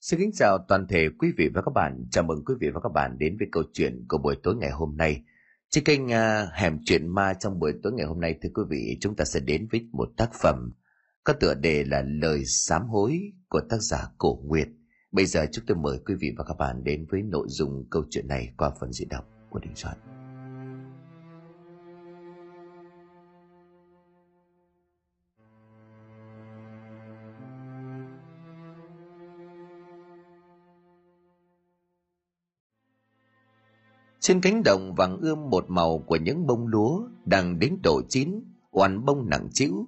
Xin kính chào toàn thể quý vị và các bạn. Chào mừng quý vị và các bạn đến với câu chuyện của buổi tối ngày hôm nay. Trên kênh uh, Hẻm Chuyện Ma trong buổi tối ngày hôm nay thưa quý vị, chúng ta sẽ đến với một tác phẩm có tựa đề là Lời sám hối của tác giả Cổ Nguyệt. Bây giờ chúng tôi mời quý vị và các bạn đến với nội dung câu chuyện này qua phần diễn đọc của Đình Soạn. Trên cánh đồng vàng ươm một màu của những bông lúa đang đến độ chín, oàn bông nặng trĩu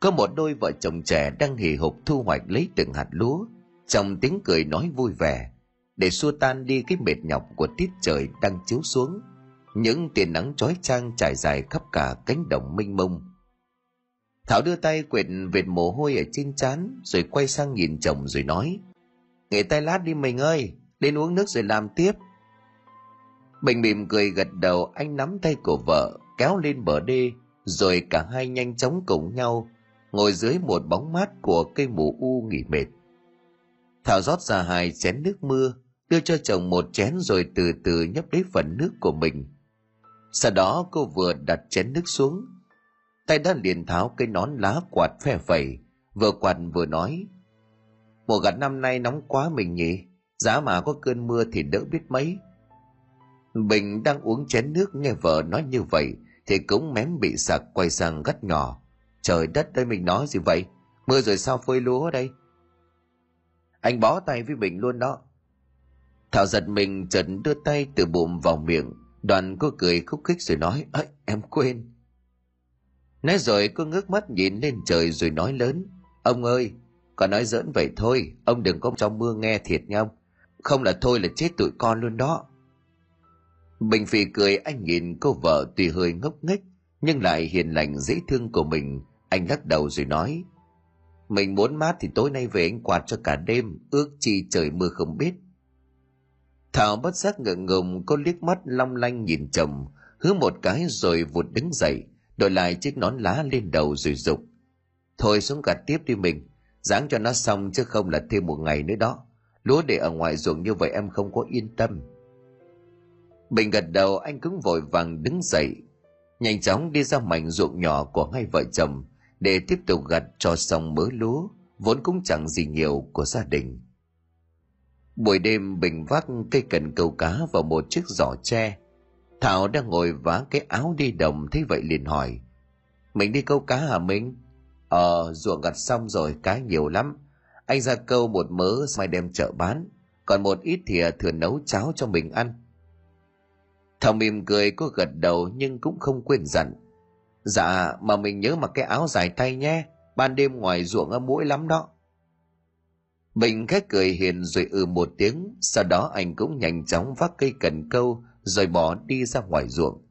Có một đôi vợ chồng trẻ đang hì hục thu hoạch lấy từng hạt lúa, trong tiếng cười nói vui vẻ, để xua tan đi cái mệt nhọc của tiết trời đang chiếu xuống. Những tia nắng chói chang trải dài khắp cả cánh đồng mênh mông. Thảo đưa tay quệt vệt mồ hôi ở trên trán rồi quay sang nhìn chồng rồi nói Nghỉ tay lát đi mình ơi, lên uống nước rồi làm tiếp. Bình mỉm cười gật đầu, anh nắm tay của vợ, kéo lên bờ đê, rồi cả hai nhanh chóng cùng nhau, ngồi dưới một bóng mát của cây mù u nghỉ mệt. Thảo rót ra hai chén nước mưa, đưa cho chồng một chén rồi từ từ nhấp lấy phần nước của mình. Sau đó cô vừa đặt chén nước xuống, tay đã liền tháo cây nón lá quạt phe phẩy, vừa quạt vừa nói, mùa gặt năm nay nóng quá mình nhỉ, giá mà có cơn mưa thì đỡ biết mấy Bình đang uống chén nước nghe vợ nói như vậy thì cũng mém bị sặc quay sang gắt nhỏ. Trời đất ơi mình nói gì vậy? Mưa rồi sao phơi lúa đây? Anh bó tay với Bình luôn đó. Thảo giật mình trần đưa tay từ bụng vào miệng. Đoàn cô cười khúc khích rồi nói ấy em quên. Nói rồi cô ngước mắt nhìn lên trời rồi nói lớn. Ông ơi, còn nói giỡn vậy thôi, ông đừng có trong mưa nghe thiệt nha ông. Không là thôi là chết tụi con luôn đó. Bình phì cười, anh nhìn cô vợ tuy hơi ngốc nghếch, nhưng lại hiền lành dễ thương của mình. Anh lắc đầu rồi nói, Mình muốn mát thì tối nay về anh quạt cho cả đêm, ước chi trời mưa không biết. Thảo bất giác ngượng ngùng, cô liếc mắt long lanh nhìn chồng, hứa một cái rồi vụt đứng dậy, đổi lại chiếc nón lá lên đầu rồi dục, thôi xuống gặt tiếp đi mình, dáng cho nó xong chứ không là thêm một ngày nữa đó lúa để ở ngoài ruộng như vậy em không có yên tâm Bình gật đầu anh cũng vội vàng đứng dậy, nhanh chóng đi ra mảnh ruộng nhỏ của hai vợ chồng để tiếp tục gặt cho xong mớ lúa, vốn cũng chẳng gì nhiều của gia đình. Buổi đêm Bình vác cây cần câu cá vào một chiếc giỏ tre. Thảo đang ngồi vá cái áo đi đồng thấy vậy liền hỏi. Mình đi câu cá hả Minh? Ờ, ruộng gặt xong rồi, cá nhiều lắm. Anh ra câu một mớ mai đem chợ bán. Còn một ít thì à, thừa nấu cháo cho mình ăn. Thảo mỉm cười có gật đầu nhưng cũng không quên dặn. Dạ mà mình nhớ mặc cái áo dài tay nhé, ban đêm ngoài ruộng ở mũi lắm đó. Bình khách cười hiền rồi ừ một tiếng, sau đó anh cũng nhanh chóng vác cây cần câu rồi bỏ đi ra ngoài ruộng.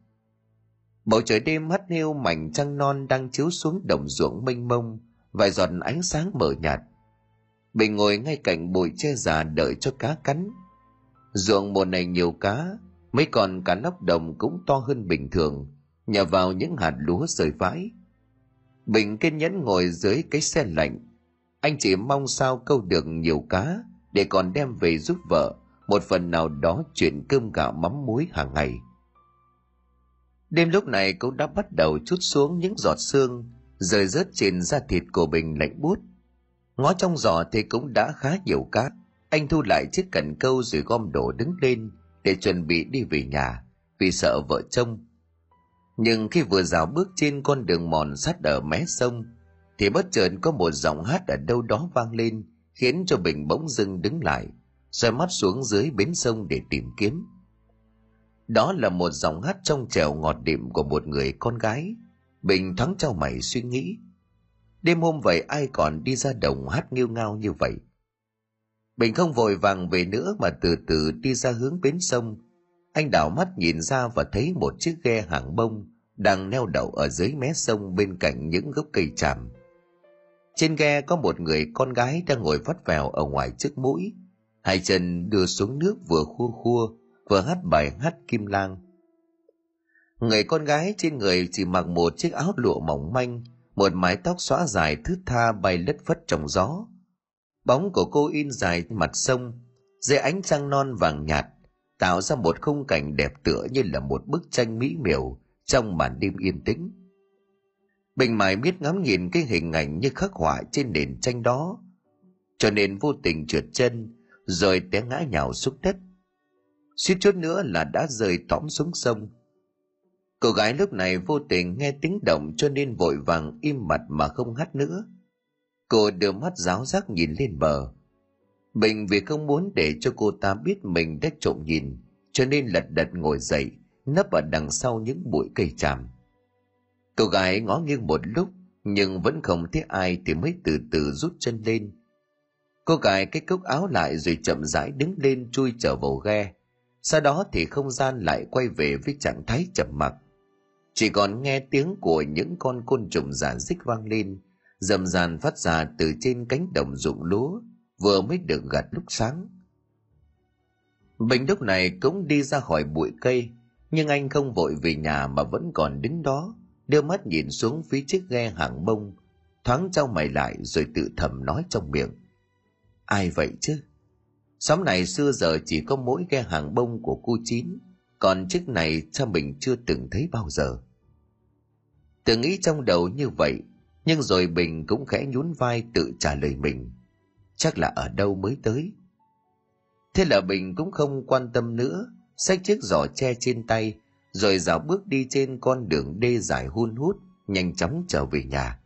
Bầu trời đêm hắt hiu mảnh trăng non đang chiếu xuống đồng ruộng mênh mông, vài giọt ánh sáng mờ nhạt. Bình ngồi ngay cạnh bụi che già đợi cho cá cắn. Ruộng mùa này nhiều cá, mấy con cá nóc đồng cũng to hơn bình thường nhờ vào những hạt lúa rời vãi. Bình kiên nhẫn ngồi dưới cái xe lạnh. Anh chỉ mong sao câu được nhiều cá để còn đem về giúp vợ một phần nào đó chuyện cơm gạo mắm muối hàng ngày. Đêm lúc này cũng đã bắt đầu chút xuống những giọt sương rơi rớt trên da thịt của bình lạnh bút ngó trong giỏ thì cũng đã khá nhiều cá, anh thu lại chiếc cần câu rồi gom đổ đứng lên để chuẩn bị đi về nhà, vì sợ vợ trông. Nhưng khi vừa rào bước trên con đường mòn sát ở mé sông, thì bất chợt có một giọng hát ở đâu đó vang lên, khiến cho bình bỗng dưng đứng lại, xoay mắt xuống dưới bến sông để tìm kiếm. Đó là một giọng hát trong trèo ngọt đệm của một người con gái, bình thoáng trao mày suy nghĩ. Đêm hôm vậy ai còn đi ra đồng hát nghiêu ngao như vậy? Bình không vội vàng về nữa mà từ từ đi ra hướng bến sông. Anh đảo mắt nhìn ra và thấy một chiếc ghe hàng bông đang neo đậu ở dưới mé sông bên cạnh những gốc cây tràm. Trên ghe có một người con gái đang ngồi vắt vèo ở ngoài trước mũi. Hai chân đưa xuống nước vừa khua khua, vừa hát bài hát kim lang. Người con gái trên người chỉ mặc một chiếc áo lụa mỏng manh, một mái tóc xõa dài thướt tha bay lất phất trong gió bóng của cô in dài mặt sông, dưới ánh trăng non vàng nhạt, tạo ra một khung cảnh đẹp tựa như là một bức tranh mỹ miều trong màn đêm yên tĩnh. Bình mài biết ngắm nhìn cái hình ảnh như khắc họa trên nền tranh đó, cho nên vô tình trượt chân, rồi té ngã nhào xuống đất. Suýt chút nữa là đã rơi tõm xuống sông. Cô gái lúc này vô tình nghe tiếng động cho nên vội vàng im mặt mà không hát nữa cô đưa mắt giáo giác nhìn lên bờ. Bình vì không muốn để cho cô ta biết mình đã trộm nhìn, cho nên lật đật ngồi dậy, nấp ở đằng sau những bụi cây tràm. Cô gái ngó nghiêng một lúc, nhưng vẫn không thấy ai thì mới từ từ rút chân lên. Cô gái cái cúc áo lại rồi chậm rãi đứng lên chui trở vào ghe. Sau đó thì không gian lại quay về với trạng thái chậm mặc. Chỉ còn nghe tiếng của những con côn trùng giả dích vang lên rầm ràn phát ra từ trên cánh đồng ruộng lúa, vừa mới được gặt lúc sáng. Bình đốc này cũng đi ra khỏi bụi cây, nhưng anh không vội về nhà mà vẫn còn đứng đó, đưa mắt nhìn xuống phía chiếc ghe hàng bông thoáng trao mày lại rồi tự thầm nói trong miệng. Ai vậy chứ? Xóm này xưa giờ chỉ có mỗi ghe hàng bông của cô chín, còn chiếc này cha mình chưa từng thấy bao giờ. Tự nghĩ trong đầu như vậy nhưng rồi bình cũng khẽ nhún vai tự trả lời mình. Chắc là ở đâu mới tới. Thế là bình cũng không quan tâm nữa, xách chiếc giỏ tre trên tay, rồi dạo bước đi trên con đường đê dài hun hút, nhanh chóng trở về nhà.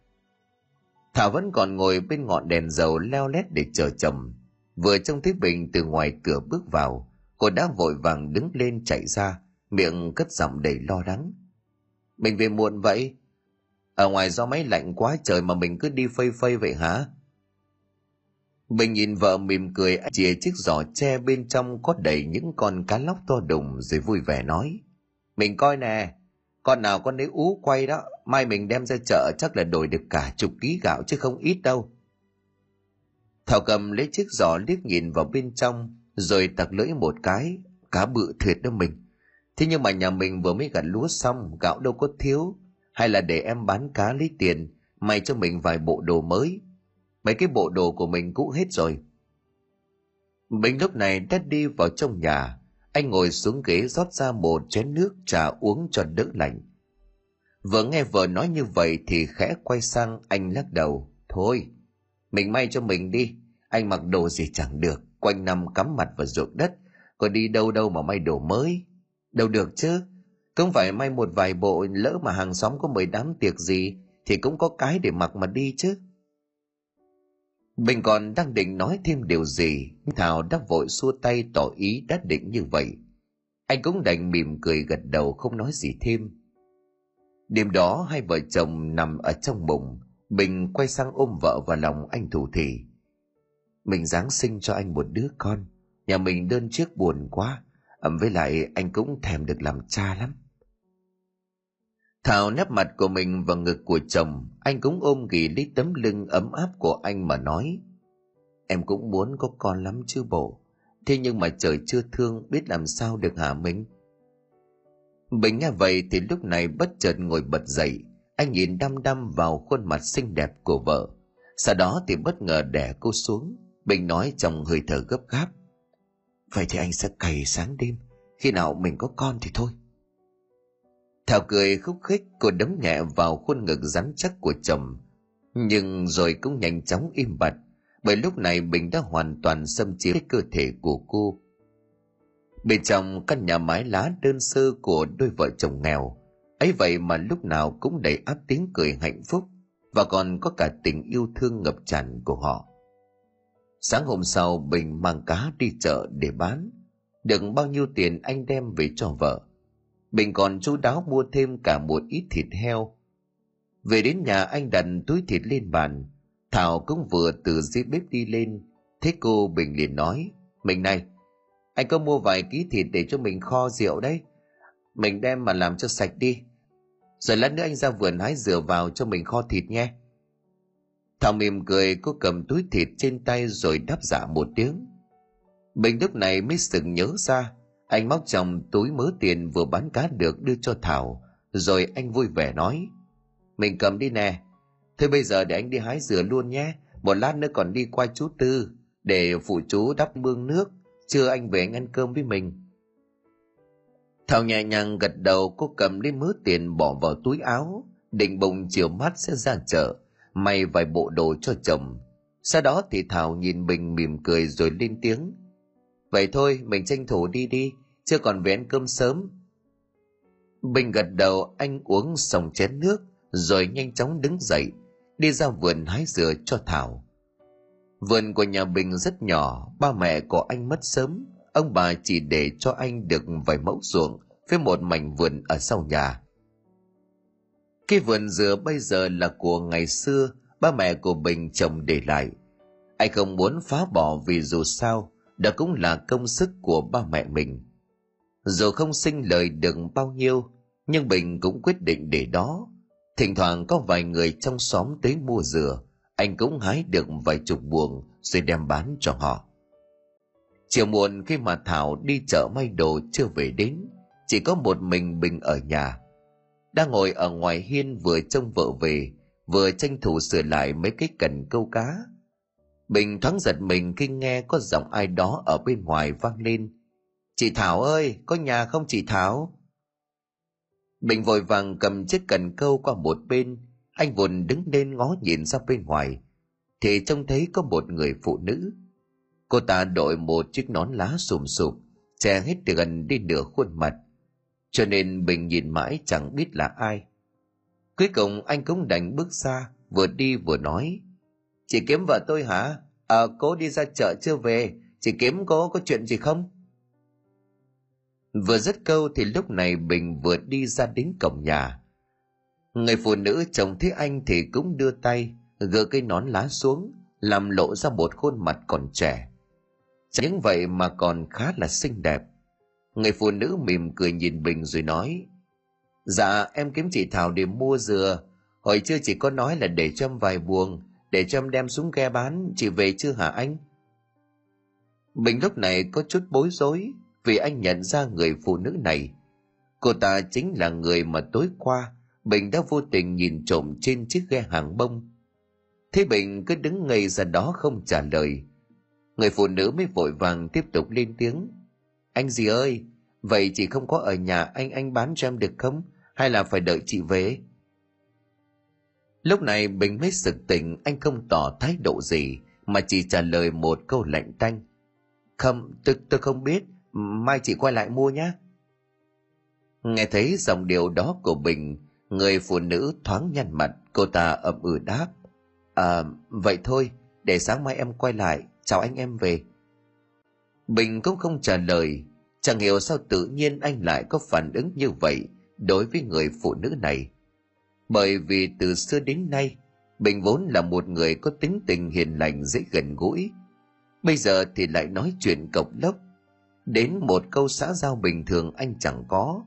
Thảo vẫn còn ngồi bên ngọn đèn dầu leo lét để chờ chồng. Vừa trông thấy bình từ ngoài cửa bước vào, cô đã vội vàng đứng lên chạy ra, miệng cất giọng đầy lo lắng. Mình về muộn vậy? Ở ngoài gió máy lạnh quá trời mà mình cứ đi phây phây vậy hả? Mình nhìn vợ mỉm cười chìa chiếc giỏ tre bên trong có đầy những con cá lóc to đùng rồi vui vẻ nói. Mình coi nè, con nào con đấy ú quay đó, mai mình đem ra chợ chắc là đổi được cả chục ký gạo chứ không ít đâu. Thảo cầm lấy chiếc giỏ liếc nhìn vào bên trong, rồi tặc lưỡi một cái, cá bự thiệt đó mình. Thế nhưng mà nhà mình vừa mới gặt lúa xong, gạo đâu có thiếu hay là để em bán cá lấy tiền may cho mình vài bộ đồ mới. Mấy cái bộ đồ của mình cũ hết rồi. Mình lúc này đã đi vào trong nhà. Anh ngồi xuống ghế rót ra một chén nước trà uống cho đỡ lạnh. Vừa nghe vợ nói như vậy thì khẽ quay sang anh lắc đầu. Thôi, mình may cho mình đi. Anh mặc đồ gì chẳng được, quanh năm cắm mặt vào ruộng đất. Có đi đâu đâu mà may đồ mới. Đâu được chứ? Không phải may một vài bộ lỡ mà hàng xóm có mời đám tiệc gì, thì cũng có cái để mặc mà đi chứ. Bình còn đang định nói thêm điều gì thảo đã vội xua tay tỏ ý đã định như vậy. Anh cũng đành mỉm cười gật đầu không nói gì thêm. Đêm đó hai vợ chồng nằm ở trong bụng, bình quay sang ôm vợ vào lòng anh thủ thị mình giáng sinh cho anh một đứa con, nhà mình đơn chiếc buồn quá ẩm với lại anh cũng thèm được làm cha lắm thảo nép mặt của mình vào ngực của chồng, anh cũng ôm ghì lấy tấm lưng ấm áp của anh mà nói, em cũng muốn có con lắm chứ bộ, thế nhưng mà trời chưa thương, biết làm sao được hả mình bình nghe vậy thì lúc này bất chợt ngồi bật dậy, anh nhìn đăm đăm vào khuôn mặt xinh đẹp của vợ. Sau đó thì bất ngờ đẻ cô xuống, bình nói trong hơi thở gấp gáp, vậy thì anh sẽ cày sáng đêm, khi nào mình có con thì thôi thảo cười khúc khích cô đấm nhẹ vào khuôn ngực rắn chắc của chồng. Nhưng rồi cũng nhanh chóng im bặt, bởi lúc này bình đã hoàn toàn xâm chiếm cơ thể của cô. Bên trong căn nhà mái lá đơn sơ của đôi vợ chồng nghèo, ấy vậy mà lúc nào cũng đầy áp tiếng cười hạnh phúc và còn có cả tình yêu thương ngập tràn của họ. Sáng hôm sau, bình mang cá đi chợ để bán. Được bao nhiêu tiền anh đem về cho vợ? Bình còn chú đáo mua thêm cả một ít thịt heo. Về đến nhà, anh đặt túi thịt lên bàn. Thảo cũng vừa từ dưới bếp đi lên. Thế cô bình liền nói, mình này, anh có mua vài ký thịt để cho mình kho rượu đấy. Mình đem mà làm cho sạch đi. Rồi lát nữa anh ra vườn hái dừa vào cho mình kho thịt nhé. Thảo mỉm cười, cô cầm túi thịt trên tay rồi đáp dạ một tiếng. Bình lúc này mới sực nhớ ra anh móc trong túi mớ tiền vừa bán cá được đưa cho thảo, rồi anh vui vẻ nói, mình cầm đi nè. Thôi bây giờ để anh đi hái dừa luôn nhé, một lát nữa còn đi qua chú tư để phụ chú đắp mương nước chưa anh về anh ăn cơm với mình. Thảo nhẹ nhàng gật đầu, cô cầm lấy mớ tiền bỏ vào túi áo, định bụng chiều mát sẽ ra chợ, may vài bộ đồ cho chồng. Sau đó thì thảo nhìn bình mỉm cười rồi lên tiếng vậy thôi, mình tranh thủ đi đi chưa còn về ăn cơm sớm. Bình gật đầu, anh uống xong chén nước, rồi nhanh chóng đứng dậy, đi ra vườn hái dừa cho thảo. Vườn của nhà bình rất nhỏ, ba mẹ của anh mất sớm, ông bà chỉ để cho anh được vài mẫu ruộng với một mảnh vườn ở sau nhà. Cái vườn dừa bây giờ là của ngày xưa, ba mẹ của bình chồng để lại. Anh không muốn phá bỏ vì dù sao đó cũng là công sức của ba mẹ mình. Dù không sinh lời được bao nhiêu, nhưng bình cũng quyết định để đó. Thỉnh thoảng có vài người trong xóm tới mua dừa, anh cũng hái được vài chục buồng rồi đem bán cho họ. Chiều muộn khi mà thảo đi chợ may đồ chưa về đến, chỉ có một mình bình ở nhà. Đang ngồi ở ngoài hiên vừa trông vợ về, vừa tranh thủ sửa lại mấy cái cần câu cá bình thoáng giật mình khi nghe có giọng ai đó ở bên ngoài vang lên. Chị thảo ơi, có nhà không chị thảo? Bình vội vàng cầm chiếc cần câu qua một bên. Anh vồn đứng lên ngó nhìn ra bên ngoài. Thì trông thấy có một người phụ nữ. Cô ta đội một chiếc nón lá sùm sụp, che hết từ gần đi nửa khuôn mặt. Cho nên bình nhìn mãi chẳng biết là ai. Cuối cùng anh cũng đành bước ra, vừa đi vừa nói chị kiếm vợ tôi hả? À cô đi ra chợ chưa về? Chị kiếm cô có chuyện gì không? Vừa dứt câu thì lúc này bình vừa đi ra đến cổng nhà. Người phụ nữ chồng thấy anh thì cũng đưa tay, gỡ cây nón lá xuống, làm lộ ra một khuôn mặt còn trẻ. Chẳng những vậy mà còn khá là xinh đẹp. Người phụ nữ mỉm cười nhìn bình rồi nói dạ em kiếm chị thảo để mua dừa. Hồi chưa chỉ có nói là để cho em vài buồng để cho em đem xuống ghe bán, chị về chưa hả anh? Bình lúc này có chút bối rối vì anh nhận ra người phụ nữ này. Cô ta chính là người mà tối qua bình đã vô tình nhìn trộm trên chiếc ghe hàng bông. Thế bình cứ đứng ngây ra đó không trả lời. Người phụ nữ mới vội vàng tiếp tục lên tiếng. Anh gì ơi, vậy chị không có ở nhà anh anh bán cho em được không? Hay là phải đợi chị về? Lúc này bình mới sực tỉnh, anh không tỏ thái độ gì, mà chỉ trả lời một câu lạnh tanh. Không tôi tôi không biết, mai chị quay lại mua nhé. Nghe thấy dòng điều đó của bình, người phụ nữ thoáng nhăn mặt, cô ta ậm ừ đáp. À vậy thôi, để sáng mai em quay lại, chào anh em về. Bình cũng không trả lời, chẳng hiểu sao tự nhiên anh lại có phản ứng như vậy đối với người phụ nữ này bởi vì từ xưa đến nay, bình vốn là một người có tính tình hiền lành dễ gần gũi. Bây giờ thì lại nói chuyện cộc lốc. Đến một câu xã giao bình thường anh chẳng có.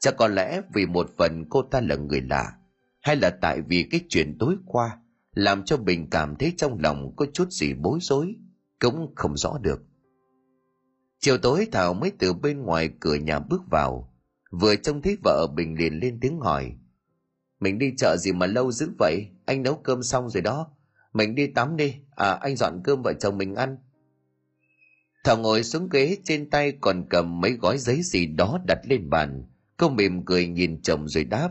Chắc có lẽ vì một phần cô ta là người lạ, hay là tại vì cái chuyện tối qua làm cho bình cảm thấy trong lòng có chút gì bối rối, cũng không rõ được. Chiều tối, thảo mới từ bên ngoài cửa nhà bước vào. Vừa trông thấy vợ bình liền lên tiếng hỏi mình đi chợ gì mà lâu dữ vậy? Anh nấu cơm xong rồi đó. Mình đi tắm đi. À anh dọn cơm vợ chồng mình ăn. Thảo ngồi xuống ghế trên tay còn cầm mấy gói giấy gì đó đặt lên bàn. Cô mỉm cười nhìn chồng rồi đáp.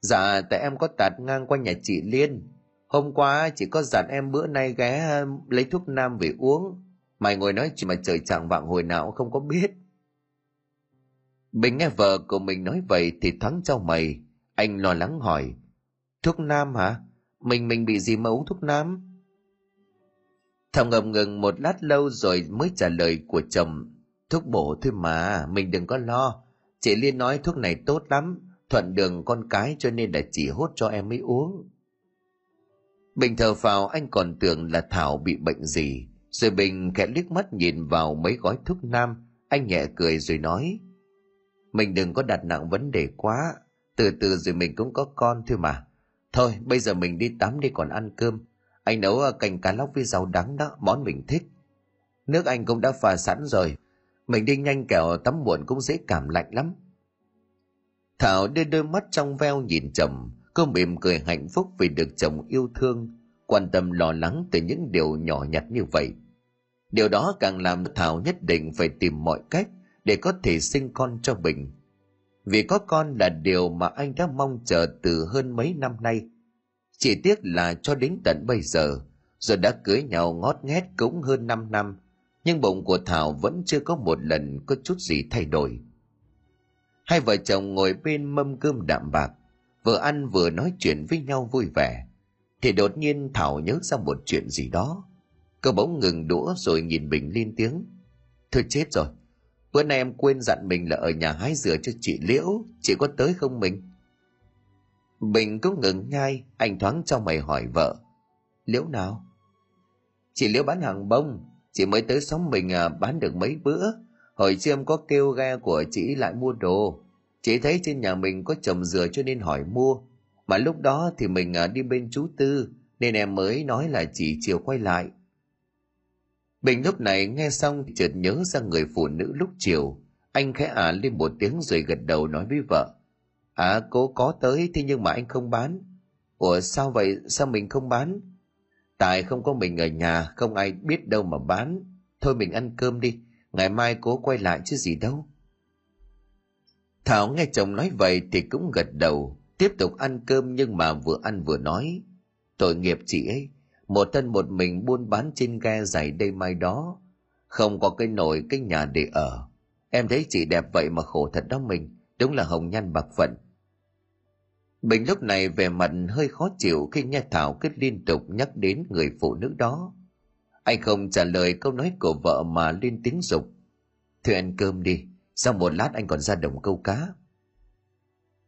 Dạ tại em có tạt ngang qua nhà chị liên. Hôm qua chị có dặn em bữa nay ghé um, lấy thuốc nam về uống. Mày ngồi nói chuyện mà trời chẳng vạng hồi nào không có biết. Bình nghe vợ của mình nói vậy thì thắng cho mày anh lo lắng hỏi, thuốc nam hả? Mình mình bị gì mà uống thuốc nam? Thảo ngập ngừng một lát lâu rồi mới trả lời của chồng, thuốc bổ thôi mà, mình đừng có lo. Chị liên nói thuốc này tốt lắm, thuận đường con cái cho nên là chỉ hốt cho em mới uống. Bình thờ phào, anh còn tưởng là thảo bị bệnh gì. Rồi bình khẽ liếc mắt nhìn vào mấy gói thuốc nam. Anh nhẹ cười rồi nói, mình đừng có đặt nặng vấn đề quá từ từ rồi mình cũng có con thôi mà. Thôi, bây giờ mình đi tắm đi còn ăn cơm. Anh nấu à, cành canh cá lóc với rau đắng đó, món mình thích. Nước anh cũng đã pha sẵn rồi. Mình đi nhanh kẻo, tắm muộn cũng dễ cảm lạnh lắm. Thảo đưa đôi mắt trong veo nhìn chồng, cô mỉm cười hạnh phúc vì được chồng yêu thương, quan tâm lo lắng từ những điều nhỏ nhặt như vậy. Điều đó càng làm thảo nhất định phải tìm mọi cách để có thể sinh con cho bình vì có con là điều mà anh đã mong chờ từ hơn mấy năm nay. Chỉ tiếc là cho đến tận bây giờ rồi đã cưới nhau ngót nghét cũng hơn 5 năm, nhưng bụng của thảo vẫn chưa có một lần có chút gì thay đổi. Hai vợ chồng ngồi bên mâm cơm đạm bạc, vừa ăn vừa nói chuyện với nhau vui vẻ. Thì đột nhiên thảo nhớ ra một chuyện gì đó. Cô bỗng ngừng đũa rồi nhìn bình lên tiếng. Thôi chết rồi bữa nay em quên dặn mình là ở nhà hái dừa cho chị liễu. Chị có tới không mình? Bình cũng ngừng ngay. Anh thoáng cho mày hỏi vợ. Liễu nào? Chị liễu bán hàng bông. Chị mới tới xóm mình à, bán được mấy bữa. Hồi trưa em có kêu ghe của chị lại mua đồ. Chị thấy trên nhà mình có trồng dừa cho nên hỏi mua. Mà lúc đó thì mình à, đi bên chú tư nên em mới nói là chị chiều quay lại bình lúc này nghe xong chợt nhớ ra người phụ nữ lúc chiều. Anh khẽ ả à lên một tiếng rồi gật đầu nói với vợ. À cô có tới thế nhưng mà anh không bán. Ủa, sao vậy? Sao mình không bán? Tại không có mình ở nhà, không ai biết đâu mà bán. Thôi mình ăn cơm đi, ngày mai cố quay lại chứ gì đâu. Thảo nghe chồng nói vậy thì cũng gật đầu, tiếp tục ăn cơm nhưng mà vừa ăn vừa nói. Tội nghiệp chị ấy một thân một mình buôn bán trên ghe giày đây mai đó. Không có cái nồi, cái nhà để ở. Em thấy chị đẹp vậy mà khổ thật đó mình. Đúng là hồng nhan bạc phận. Bình lúc này về mặt hơi khó chịu khi nghe thảo cứ liên tục nhắc đến người phụ nữ đó. Anh không trả lời câu nói của vợ mà lên tiếng dục. Thưa ăn cơm đi, sau một lát anh còn ra đồng câu cá.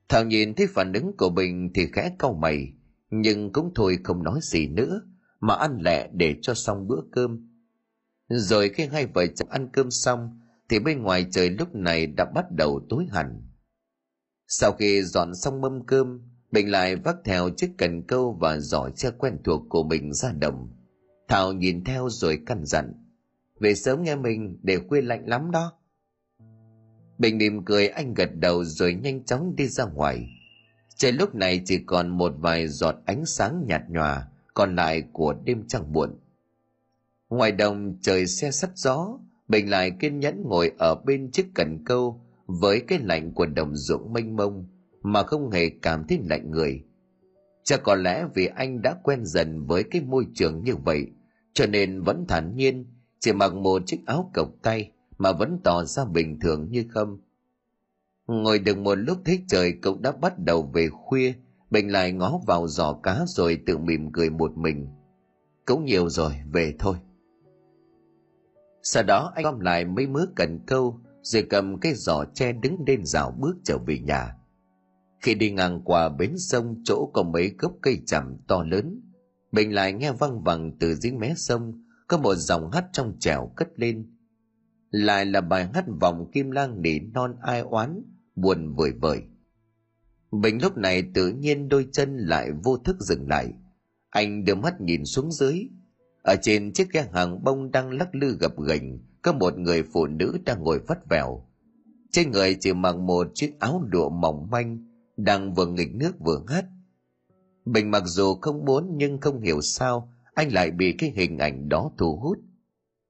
Thảo nhìn thấy phản ứng của bình thì khẽ cau mày, nhưng cũng thôi không nói gì nữa mà ăn lẹ để cho xong bữa cơm. Rồi khi hai vợ chồng ăn cơm xong, thì bên ngoài trời lúc này đã bắt đầu tối hẳn. Sau khi dọn xong mâm cơm, bình lại vác theo chiếc cần câu và giỏ che quen thuộc của mình ra đồng. Thảo nhìn theo rồi căn dặn, về sớm nghe mình, để khuya lạnh lắm đó. Bình mỉm cười anh gật đầu rồi nhanh chóng đi ra ngoài. Trời lúc này chỉ còn một vài giọt ánh sáng nhạt nhòa còn lại của đêm trăng buồn, ngoài đồng trời xe sắt gió bình lại kiên nhẫn ngồi ở bên chiếc cần câu với cái lạnh của đồng ruộng mênh mông mà không hề cảm thấy lạnh người. Chắc có lẽ vì anh đã quen dần với cái môi trường như vậy cho nên vẫn thản nhiên chỉ mặc một chiếc áo cộc tay mà vẫn tỏ ra bình thường như không. Ngồi được một lúc thấy trời cũng đã bắt đầu về khuya bình lại ngó vào giỏ cá rồi tự mỉm cười một mình. Cũng nhiều rồi, về thôi. Sau đó anh gom lại mấy mớ cần câu, rồi cầm cái giỏ tre đứng lên rào bước trở về nhà. Khi đi ngang qua bến sông, chỗ có mấy gốc cây chằm to lớn, bình lại nghe văng vẳng từ dưới mé sông, có một dòng hát trong trẻo cất lên. Lại là bài hát vòng kim lang nỉ non ai oán, buồn vời vời bình lúc này tự nhiên đôi chân lại vô thức dừng lại. Anh đưa mắt nhìn xuống dưới. Ở trên chiếc ghe hàng bông đang lắc lư gập ghềnh, có một người phụ nữ đang ngồi vắt vẻo. Trên người chỉ mặc một chiếc áo lụa mỏng manh, đang vừa nghịch nước vừa hát bình mặc dù không muốn nhưng không hiểu sao, anh lại bị cái hình ảnh đó thu hút.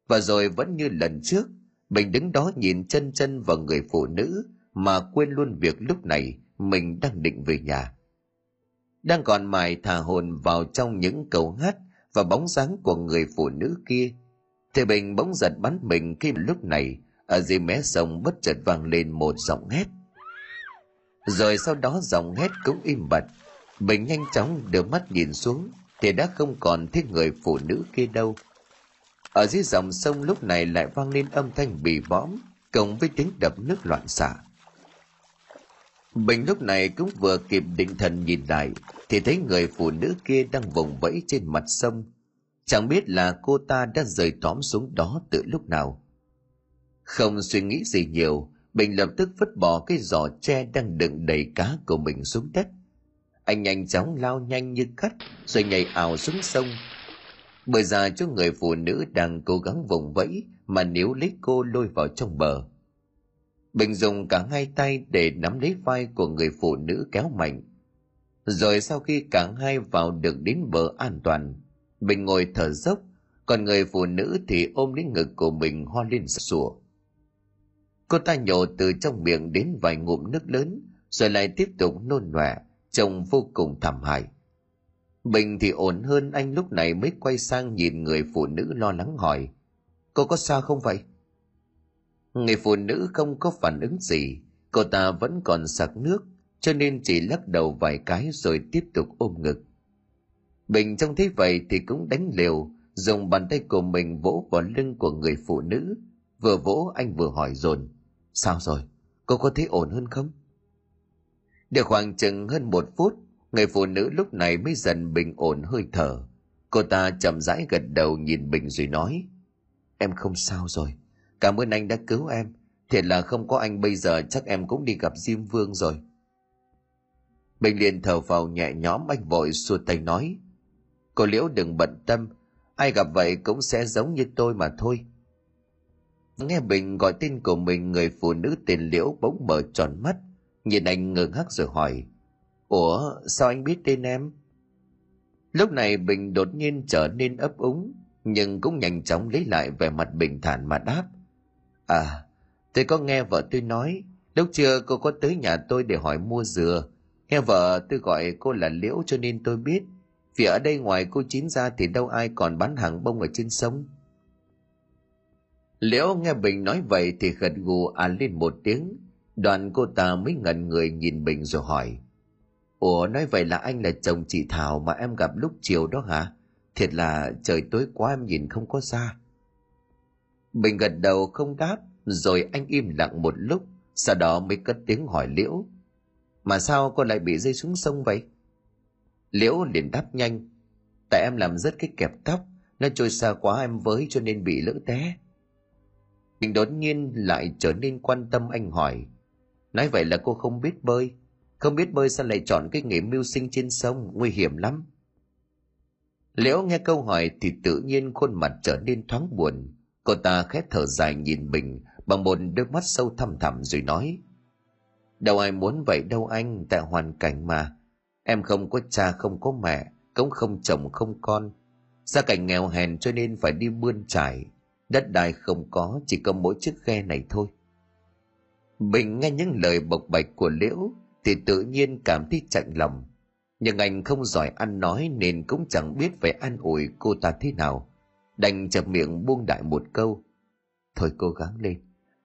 Và rồi vẫn như lần trước, bình đứng đó nhìn chân chân vào người phụ nữ mà quên luôn việc lúc này mình đang định về nhà. Đang còn mải thả hồn vào trong những câu hát và bóng dáng của người phụ nữ kia, thì bình bỗng giật bắn mình khi lúc này, ở dưới mé sông bất chợt vang lên một giọng hét. Rồi sau đó giọng hét cũng im bặt. Bình nhanh chóng đưa mắt nhìn xuống, thì đã không còn thấy người phụ nữ kia đâu. Ở dưới dòng sông lúc này lại vang lên âm thanh bì bõm cộng với tiếng đập nước loạn xạ bình lúc này cũng vừa kịp định thần nhìn lại, thì thấy người phụ nữ kia đang vùng vẫy trên mặt sông. Chẳng biết là cô ta đã rời tóm xuống đó từ lúc nào. Không suy nghĩ gì nhiều bình lập tức vứt bỏ cái giỏ tre đang đựng đầy cá của mình xuống đất. Anh nhanh chóng lao nhanh như cắt, rồi nhảy ảo xuống sông. Bởi ra cho người phụ nữ đang cố gắng vùng vẫy mà nếu lấy cô lôi vào trong bờ bình dùng cả hai tay để nắm lấy vai của người phụ nữ kéo mạnh. Rồi sau khi cả hai vào được đến bờ an toàn, bình ngồi thở dốc, còn người phụ nữ thì ôm lấy ngực của mình ho lên sủa. Cô ta nhổ từ trong miệng đến vài ngụm nước lớn, rồi lại tiếp tục nôn nọe trông vô cùng thảm hại. Bình thì ổn hơn anh lúc này mới quay sang nhìn người phụ nữ lo lắng hỏi, cô có sao không vậy? Người phụ nữ không có phản ứng gì. Cô ta vẫn còn sặc nước, cho nên chỉ lắc đầu vài cái rồi tiếp tục ôm ngực. Bình trông thấy vậy thì cũng đánh liều, dùng bàn tay của mình vỗ vào lưng của người phụ nữ. Vừa vỗ, anh vừa hỏi dồn, sao rồi? Cô có thấy ổn hơn không? Được khoảng chừng hơn một phút, người phụ nữ lúc này mới dần bình ổn hơi thở. Cô ta chậm rãi gật đầu nhìn bình rồi nói, em không sao rồi cảm ơn anh đã cứu em. Thiệt là không có anh bây giờ, chắc em cũng đi gặp diêm vương rồi. Bình liền thở vào nhẹ nhõm, anh vội xua tay nói, cô liễu đừng bận tâm, ai gặp vậy cũng sẽ giống như tôi mà thôi. Nghe bình gọi tên của mình, người phụ nữ tên liễu bỗng mở tròn mắt, nhìn anh ngơ ngác rồi hỏi, ủa, sao anh biết tên em? Lúc này bình đột nhiên trở nên ấp úng, nhưng cũng nhanh chóng lấy lại vẻ mặt bình thản mà đáp à tôi có nghe vợ tôi nói, lúc trưa cô có tới nhà tôi để hỏi mua dừa. Nghe vợ tôi gọi cô là liễu cho nên tôi biết. Vì ở đây ngoài cô chín ra thì đâu ai còn bán hàng bông ở trên sông. Liễu nghe bình nói vậy thì gật gù à lên một tiếng. Đoàn cô ta mới ngẩn người nhìn bình rồi hỏi. Ủa, nói vậy là anh là chồng chị thảo mà em gặp lúc chiều đó hả? Thiệt là trời tối quá em nhìn không có xa bình gật đầu không đáp, rồi anh im lặng một lúc, sau đó mới cất tiếng hỏi liễu. Mà sao con lại bị rơi xuống sông vậy? Liễu liền đáp nhanh. Tại em làm rất cái kẹp tóc, nó trôi xa quá em với cho nên bị lỡ té. Bình đột nhiên lại trở nên quan tâm anh hỏi. Nói vậy là cô không biết bơi. Không biết bơi sao lại chọn cái nghề mưu sinh trên sông, nguy hiểm lắm. Liễu nghe câu hỏi thì tự nhiên khuôn mặt trở nên thoáng buồn cô ta khét thở dài nhìn bình bằng một đôi mắt sâu thăm thẳm rồi nói, đâu ai muốn vậy đâu anh, tại hoàn cảnh mà. Em không có cha, không có mẹ, cũng không chồng, không con. Gia cảnh nghèo hèn cho nên phải đi bươn trải. Đất đai không có, chỉ có mỗi chiếc ghe này thôi. Bình nghe những lời bộc bạch của liễu thì tự nhiên cảm thấy chạnh lòng. Nhưng anh không giỏi ăn nói nên cũng chẳng biết phải an ủi cô ta thế nào đành chập miệng buông đại một câu. Thôi cố gắng lên,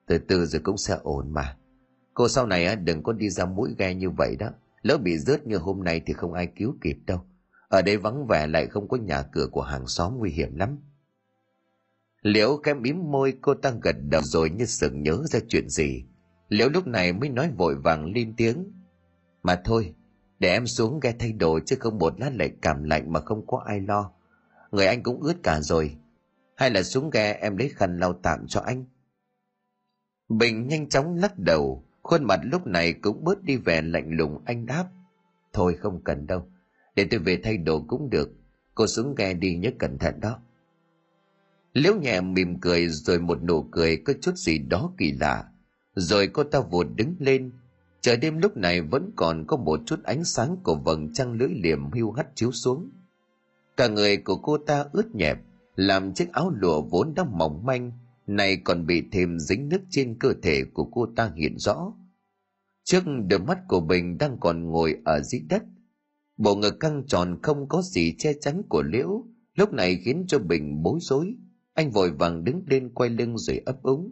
từ từ rồi cũng sẽ ổn mà. Cô sau này đừng có đi ra mũi ghe như vậy đó. Lỡ bị rớt như hôm nay thì không ai cứu kịp đâu. Ở đây vắng vẻ lại không có nhà cửa của hàng xóm nguy hiểm lắm. Liễu cái mím môi, cô ta gật đầu rồi như sừng nhớ ra chuyện gì. Liễu lúc này mới nói vội vàng lên tiếng. Mà thôi, để em xuống ghe thay đồ chứ không một lát lại cảm lạnh mà không có ai lo. Người anh cũng ướt cả rồi hay là xuống ghe em lấy khăn lau tạm cho anh? Bình nhanh chóng lắc đầu, khuôn mặt lúc này cũng bớt đi vẻ lạnh lùng anh đáp. Thôi không cần đâu, để tôi về thay đồ cũng được. Cô xuống ghe đi nhớ cẩn thận đó. Liễu nhẹ mỉm cười rồi một nụ cười có chút gì đó kỳ lạ. Rồi cô ta vụt đứng lên. Trời đêm lúc này vẫn còn có một chút ánh sáng của vầng trăng lưỡi liềm hưu hắt chiếu xuống. Cả người của cô ta ướt nhẹp làm chiếc áo lụa vốn đã mỏng manh này còn bị thêm dính nước trên cơ thể của cô ta hiện rõ. Trước đôi mắt của bình đang còn ngồi ở dưới đất bộ ngực căng tròn không có gì che chắn của liễu lúc này khiến cho bình bối rối. Anh vội vàng đứng lên quay lưng rồi ấp úng.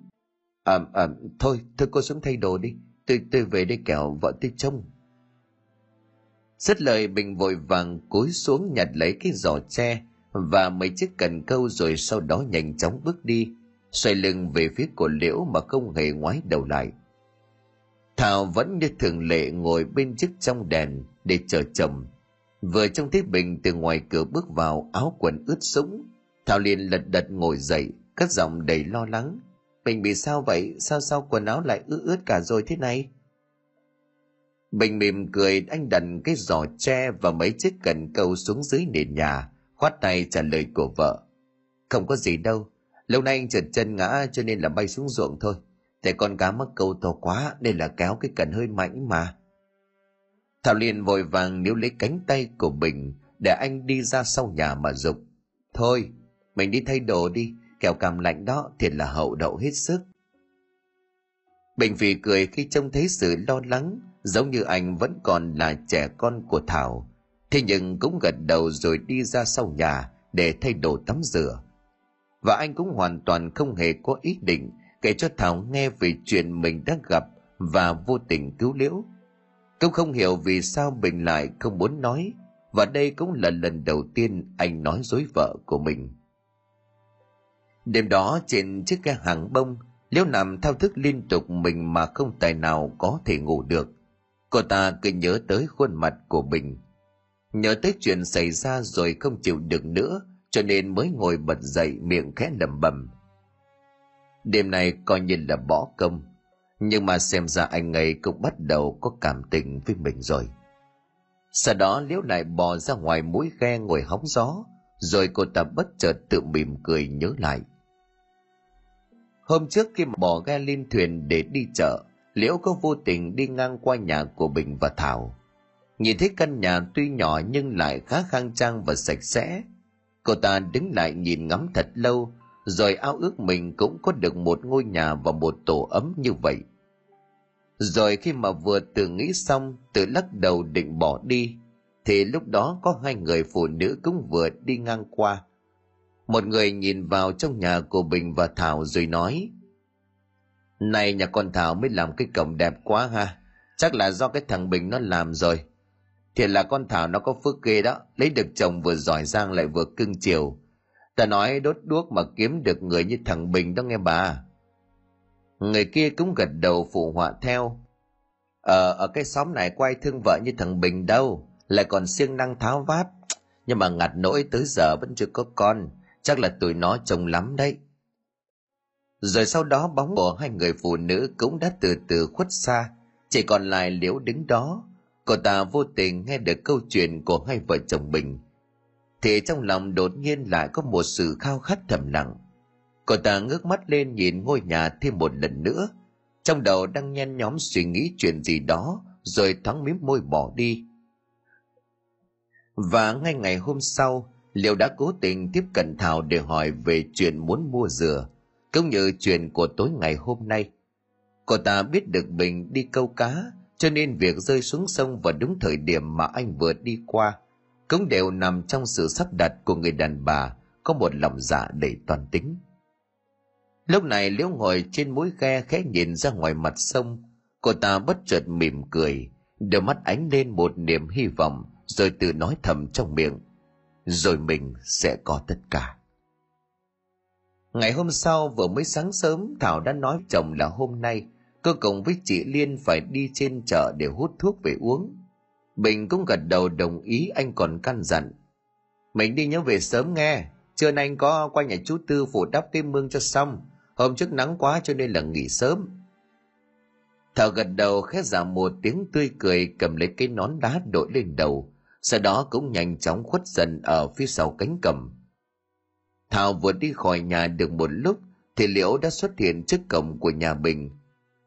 À, à thôi thôi cô xuống thay đồ đi tôi tôi về đây kẻo vợ tôi trông. Rất lời bình vội vàng cúi xuống nhặt lấy cái giỏ tre và mấy chiếc cần câu rồi sau đó nhanh chóng bước đi, xoay lưng về phía cổ liễu mà không hề ngoái đầu lại. Thảo vẫn như thường lệ ngồi bên chiếc trong đèn để chờ chồng vừa trông thấy bình từ ngoài cửa bước vào áo quần ướt sũng, thảo liền lật đật ngồi dậy, cất giọng đầy lo lắng. Bình bị sao vậy? Sao sao quần áo lại ướt ướt cả rồi thế này? Bình mỉm cười, anh đặt cái giỏ tre và mấy chiếc cần câu xuống dưới nền nhà khoát tay trả lời của vợ. Không có gì đâu, lâu nay anh trượt chân ngã cho nên là bay xuống ruộng thôi. Tại con cá mắc câu to quá nên là kéo cái cần hơi mạnh mà. Thảo liền vội vàng níu lấy cánh tay của bình để anh đi ra sau nhà mà dục. Thôi, mình đi thay đồ đi, kẻo cảm lạnh đó thiệt là hậu đậu hết sức. Bình vì cười khi trông thấy sự lo lắng giống như anh vẫn còn là trẻ con của thảo thế nhưng cũng gật đầu rồi đi ra sau nhà để thay đồ tắm rửa. Và anh cũng hoàn toàn không hề có ý định kể cho thảo nghe về chuyện mình đã gặp và vô tình cứu liễu. Cũng không hiểu vì sao bình lại không muốn nói, và đây cũng là lần đầu tiên anh nói dối vợ của mình. Đêm đó trên chiếc ghe hàng bông, liễu nằm thao thức liên tục mình mà không tài nào có thể ngủ được. Cô ta cứ nhớ tới khuôn mặt của bình nhớ tới chuyện xảy ra rồi không chịu được nữa, cho nên mới ngồi bật dậy miệng khẽ lầm bầm. đêm nay coi như là bỏ công, nhưng mà xem ra anh ấy cũng bắt đầu có cảm tình với mình rồi. Sau đó liễu lại bò ra ngoài mũi ghe ngồi hóng gió, rồi cô ta bất chợt tự mỉm cười nhớ lại. Hôm trước khi bò ghe lên thuyền để đi chợ, liễu có vô tình đi ngang qua nhà của bình và thảo nhìn thấy căn nhà tuy nhỏ nhưng lại khá khang trang và sạch sẽ. Cô ta đứng lại nhìn ngắm thật lâu, rồi ao ước mình cũng có được một ngôi nhà và một tổ ấm như vậy. Rồi khi mà vừa tự nghĩ xong, tự lắc đầu định bỏ đi, thì lúc đó có hai người phụ nữ cũng vừa đi ngang qua. Một người nhìn vào trong nhà của bình và thảo rồi nói, này nhà con thảo mới làm cái cổng đẹp quá ha, chắc là do cái thằng bình nó làm rồi thiệt là con thảo nó có phước ghê đó. Lấy được chồng vừa giỏi giang lại vừa cưng chiều. Ta nói đốt đuốc mà kiếm được người như thằng bình đó nghe bà. Người kia cũng gật đầu phụ họa theo. Ờ ở cái xóm này quay thương vợ như thằng bình đâu. Lại còn siêng năng tháo vát. Nhưng mà ngặt nỗi tới giờ vẫn chưa có con. Chắc là tụi nó chồng lắm đấy. Rồi sau đó bóng của hai người phụ nữ cũng đã từ từ khuất xa. Chỉ còn lại liễu đứng đó cô ta vô tình nghe được câu chuyện của hai vợ chồng bình thì trong lòng đột nhiên lại có một sự khao khát thầm lặng. Cô ta ngước mắt lên nhìn ngôi nhà thêm một lần nữa. Trong đầu đang nhen nhóm suy nghĩ chuyện gì đó, rồi thoáng mím môi bỏ đi. Và ngay ngày hôm sau liệu đã cố tình tiếp cận thảo để hỏi về chuyện muốn mua dừa, cũng như chuyện của tối ngày hôm nay. Cô ta biết được bình đi câu cá cho nên việc rơi xuống sông vào đúng thời điểm mà anh vừa đi qua, cũng đều nằm trong sự sắp đặt của người đàn bà, có một lòng dạ đầy toàn tính. Lúc này liễu ngồi trên mũi ghe khẽ nhìn ra ngoài mặt sông, cô ta bất chợt mỉm cười đôi mắt ánh lên một niềm hy vọng, rồi tự nói thầm trong miệng, rồi mình sẽ có tất cả. Ngày hôm sau vừa mới sáng sớm, thảo đã nói chồng là hôm nay cô cùng với chị liên phải đi trên chợ để hút thuốc về uống. Bình cũng gật đầu đồng ý, anh còn căn dặn. Mình đi nhớ về sớm nghe. Trưa nay anh có qua nhà chú tư phủ đắp cái mương cho xong. Hôm trước nắng quá cho nên là nghỉ sớm. Thảo gật đầu, khẽ giả một tiếng tươi cười, cầm lấy cái nón đá đội lên đầu. Sau đó cũng nhanh chóng khuất dần ở phía sau cánh cầm. Thảo vừa đi khỏi nhà được một lúc, thì liễu đã xuất hiện trước cổng của nhà bình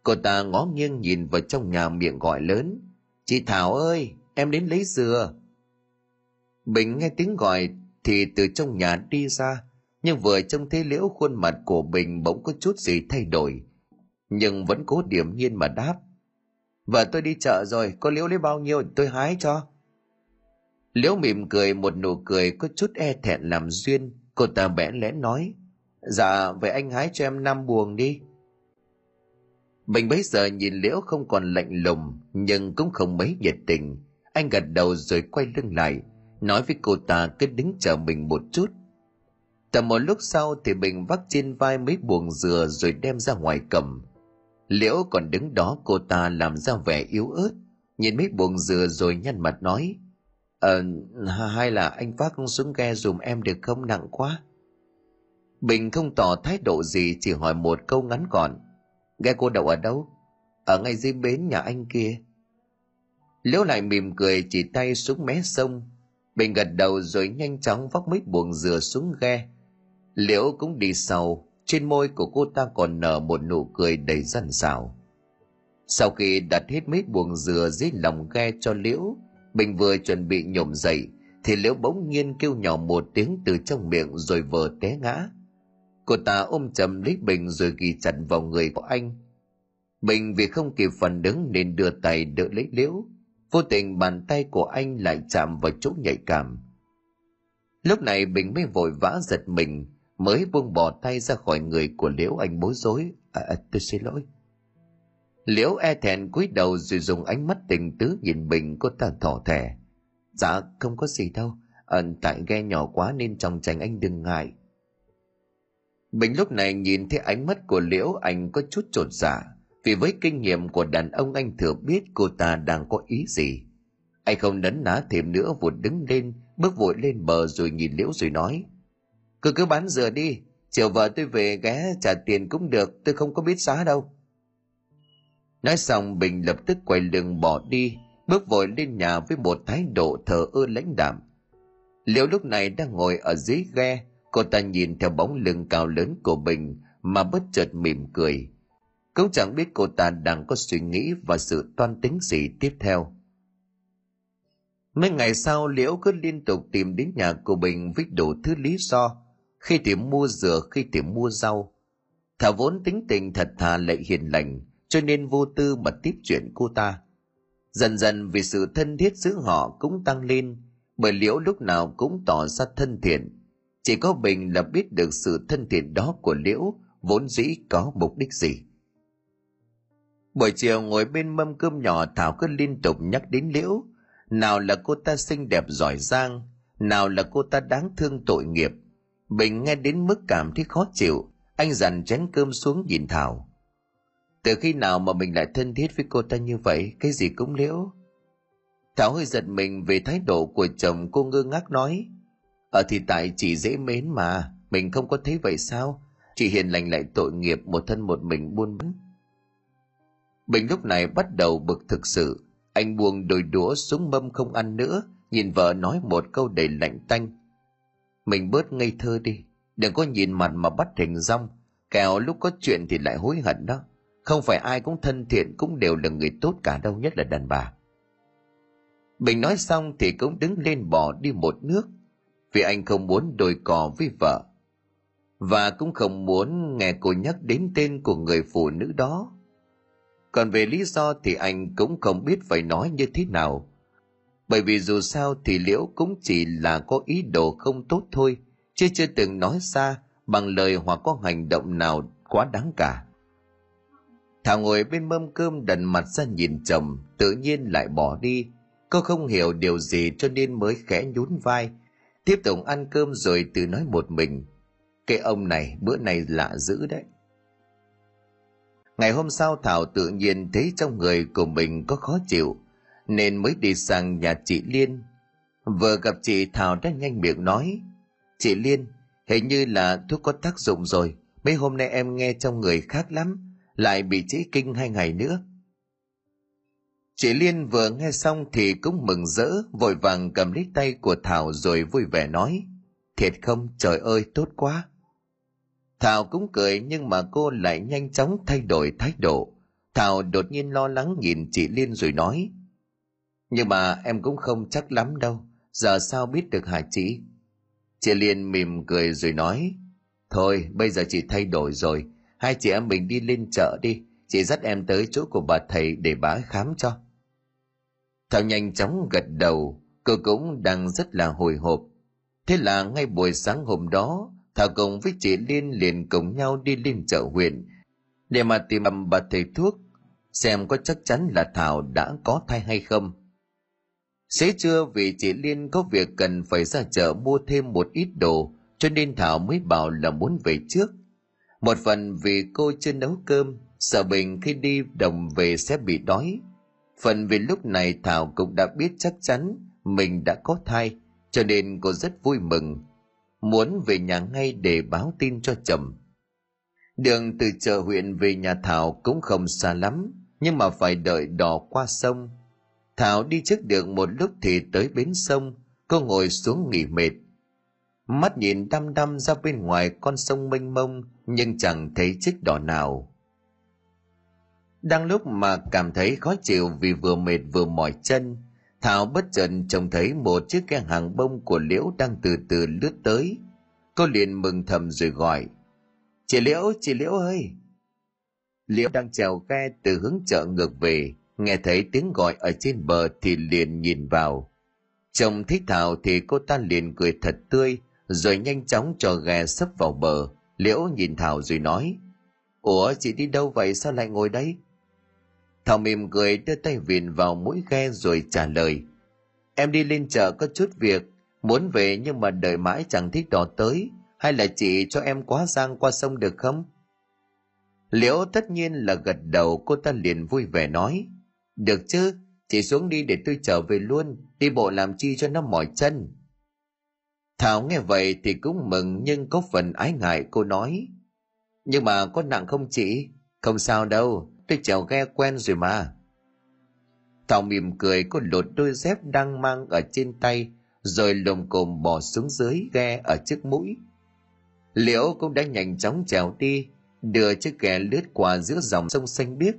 cô ta ngó nghiêng nhìn vào trong nhà miệng gọi lớn. Chị thảo ơi, em đến lấy dừa. Bình nghe tiếng gọi thì từ trong nhà đi ra, nhưng vừa trông thấy liễu khuôn mặt của bình bỗng có chút gì thay đổi, nhưng vẫn cố điểm nhiên mà đáp. Vợ tôi đi chợ rồi, có liễu lấy bao nhiêu tôi hái cho. Liễu mỉm cười, một nụ cười có chút e thẹn làm duyên. Cô ta bẽ lẽ nói dạ vậy anh hái cho em năm buồng đi bình bấy giờ nhìn liễu không còn lạnh lùng, nhưng cũng không mấy nhiệt tình. Anh gật đầu rồi quay lưng lại, nói với cô ta cứ đứng chờ mình một chút. Tầm một lúc sau thì bình vác trên vai mấy buồng dừa rồi đem ra ngoài cầm. Liễu còn đứng đó, cô ta làm ra vẻ yếu ớt. Nhìn mấy buồng dừa rồi nhăn mặt nói ờ hay là anh vác xuống ghe dùm em được không? Nặng quá. Bình không tỏ thái độ gì, chỉ hỏi một câu ngắn gọn ghe cô đậu ở đâu? Ở ngay dưới bến nhà anh kia. Liễu lại mỉm cười, chỉ tay xuống mé sông. Bình gật đầu rồi nhanh chóng vác mấy buồng dừa xuống ghe. Liễu cũng đi sau. Trên môi của cô ta còn nở một nụ cười đầy rằn xảo sau khi đặt hết mấy buồng dừa dưới lòng ghe cho liễu, bình vừa chuẩn bị nhổm dậy, thì liễu bỗng nhiên kêu nhỏ một tiếng từ trong miệng rồi vờ té ngã cô ta ôm chầm lấy bình rồi ghi chặt vào người của anh. Bình vì không kịp phản ứng nên đưa tay đỡ lấy liễu. Vô tình bàn tay của anh lại chạm vào chỗ nhạy cảm. Lúc này bình mới vội vã giật mình mới buông bỏ tay ra khỏi người của liễu anh bối rối. À, à, tôi xin lỗi. Liễu e thẹn cúi đầu rồi dùng ánh mắt tình tứ nhìn bình cô ta thỏ thẻ. Dạ không có gì đâu. À, tại ghe nhỏ quá nên trong tránh anh đừng ngại bình lúc này nhìn thấy ánh mắt của liễu anh có chút trột dạ vì với kinh nghiệm của đàn ông anh thừa biết cô ta đang có ý gì. Anh không nấn ná thêm nữa, vụt đứng lên, bước vội lên bờ rồi nhìn liễu rồi nói, cứ cứ bán dừa đi, chiều vợ tôi về ghé trả tiền cũng được, tôi không có biết giá đâu. Nói xong, bình lập tức quay lưng bỏ đi, bước vội lên nhà với một thái độ thờ ơ lãnh đạm. Liễu lúc này đang ngồi ở dưới ghe cô ta nhìn theo bóng lưng cao lớn của bình mà bất chợt mỉm cười. Cũng chẳng biết cô ta đang có suy nghĩ và sự toan tính gì tiếp theo. Mấy ngày sau, liễu cứ liên tục tìm đến nhà của bình với đủ thứ lý do. Khi tìm mua dừa, khi tìm mua rau. Thảo vốn tính tình thật thà lại hiền lành, cho nên vô tư mà tiếp chuyện cô ta. Dần dần vì sự thân thiết giữa họ cũng tăng lên, bởi liễu lúc nào cũng tỏ ra thân thiện chỉ có bình là biết được sự thân thiện đó của liễu, vốn dĩ có mục đích gì. Buổi chiều ngồi bên mâm cơm nhỏ, thảo cứ liên tục nhắc đến liễu. Nào là cô ta xinh đẹp giỏi giang, nào là cô ta đáng thương tội nghiệp. Bình nghe đến mức cảm thấy khó chịu, anh dằn chén cơm xuống nhìn thảo. Từ khi nào mà mình lại thân thiết với cô ta như vậy, cái gì cũng liễu. Thảo hơi giật mình về thái độ của chồng cô ngơ ngác nói ờ thì tại chỉ dễ mến mà. Mình không có thấy vậy sao? Chị hiền lành lại tội nghiệp một thân một mình buôn bán. Bình lúc này bắt đầu bực thực sự. Anh buông đôi đũa xuống mâm không ăn nữa, nhìn vợ nói một câu đầy lạnh tanh. Mình bớt ngây thơ đi. Đừng có nhìn mặt mà bắt hình rong. Kẻo lúc có chuyện thì lại hối hận đó. Không phải ai cũng thân thiện cũng đều là người tốt cả đâu, nhất là đàn bà. Bình nói xong thì cũng đứng lên bỏ đi một nước vì anh không muốn đôi cò với vợ. Và cũng không muốn nghe cô nhắc đến tên của người phụ nữ đó. Còn về lý do thì anh cũng không biết phải nói như thế nào. Bởi vì dù sao thì liễu cũng chỉ là có ý đồ không tốt thôi, chứ chưa từng nói ra bằng lời hoặc có hành động nào quá đáng cả. Thảo ngồi bên mâm cơm đần mặt ra nhìn chồng, tự nhiên lại bỏ đi. Cô không hiểu điều gì cho nên mới khẽ nhún vai tiếp tục ăn cơm rồi tự nói một mình, cái ông này, bữa này lạ dữ đấy. Ngày hôm sau thảo tự nhiên thấy trong người của mình có khó chịu, nên mới đi sang nhà chị liên. Vừa gặp chị, thảo đã nhanh miệng nói, chị liên, hình như là thuốc có tác dụng rồi, mấy hôm nay em nghe trong người khác lắm, lại bị trĩ kinh hai ngày nữa chị liên vừa nghe xong thì cũng mừng rỡ, vội vàng cầm lấy tay của thảo rồi vui vẻ nói, thiệt không? Trời ơi, tốt quá. Thảo cũng cười nhưng mà cô lại nhanh chóng thay đổi thái độ. Thảo đột nhiên lo lắng nhìn chị liên rồi nói, nhưng mà em cũng không chắc lắm đâu, giờ sao biết được hả chị? Chị liên mỉm cười rồi nói, thôi, bây giờ chị thay đổi rồi, hai chị em mình đi lên chợ đi, chị dắt em tới chỗ của bà thầy để bà khám cho thảo nhanh chóng gật đầu, cô cũng đang rất là hồi hộp. Thế là ngay buổi sáng hôm đó, thảo cùng với chị liên liền cùng nhau đi lên chợ huyện để mà tìm bà thầy thuốc, xem có chắc chắn là thảo đã có thai hay không. Xế trưa vì chị liên có việc cần phải ra chợ mua thêm một ít đồ, cho nên thảo mới bảo là muốn về trước. Một phần vì cô chưa nấu cơm, sợ bình khi đi đồng về sẽ bị đói phần vì lúc này thảo cũng đã biết chắc chắn mình đã có thai, cho nên cô rất vui mừng, muốn về nhà ngay để báo tin cho chồng. Đường từ chợ huyện về nhà thảo cũng không xa lắm, nhưng mà phải đợi đò qua sông. Thảo đi trước được một lúc thì tới bến sông, cô ngồi xuống nghỉ mệt. Mắt nhìn đăm đăm ra bên ngoài con sông mênh mông, nhưng chẳng thấy chiếc đò nào đang lúc mà cảm thấy khó chịu vì vừa mệt vừa mỏi chân Thảo bất chợt trông thấy một chiếc ghe hàng bông của Liễu đang từ từ lướt tới. Cô liền mừng thầm rồi gọi. Chị Liễu, chị Liễu ơi! Liễu đang trèo ghe từ hướng chợ ngược về, nghe thấy tiếng gọi ở trên bờ thì liền nhìn vào. Chồng thích Thảo thì cô ta liền cười thật tươi, rồi nhanh chóng cho ghe sấp vào bờ. Liễu nhìn Thảo rồi nói, Ủa chị đi đâu vậy sao lại ngồi đây? Thảo mỉm cười đưa tay viền vào mũi ghe rồi trả lời. Em đi lên chợ có chút việc, muốn về nhưng mà đợi mãi chẳng thích đò tới, hay là chị cho em quá giang qua sông được không? Liễu tất nhiên là gật đầu cô ta liền vui vẻ nói. Được chứ, chị xuống đi để tôi trở về luôn, đi bộ làm chi cho nó mỏi chân. Thảo nghe vậy thì cũng mừng nhưng có phần ái ngại cô nói. Nhưng mà có nặng không chị? Không sao đâu, tôi chèo ghe quen rồi mà. Thảo mỉm cười cô lột đôi dép đang mang ở trên tay rồi lồm cồm bỏ xuống dưới ghe ở trước mũi. Liễu cũng đã nhanh chóng trèo đi, đưa chiếc ghe lướt qua giữa dòng sông xanh biếc.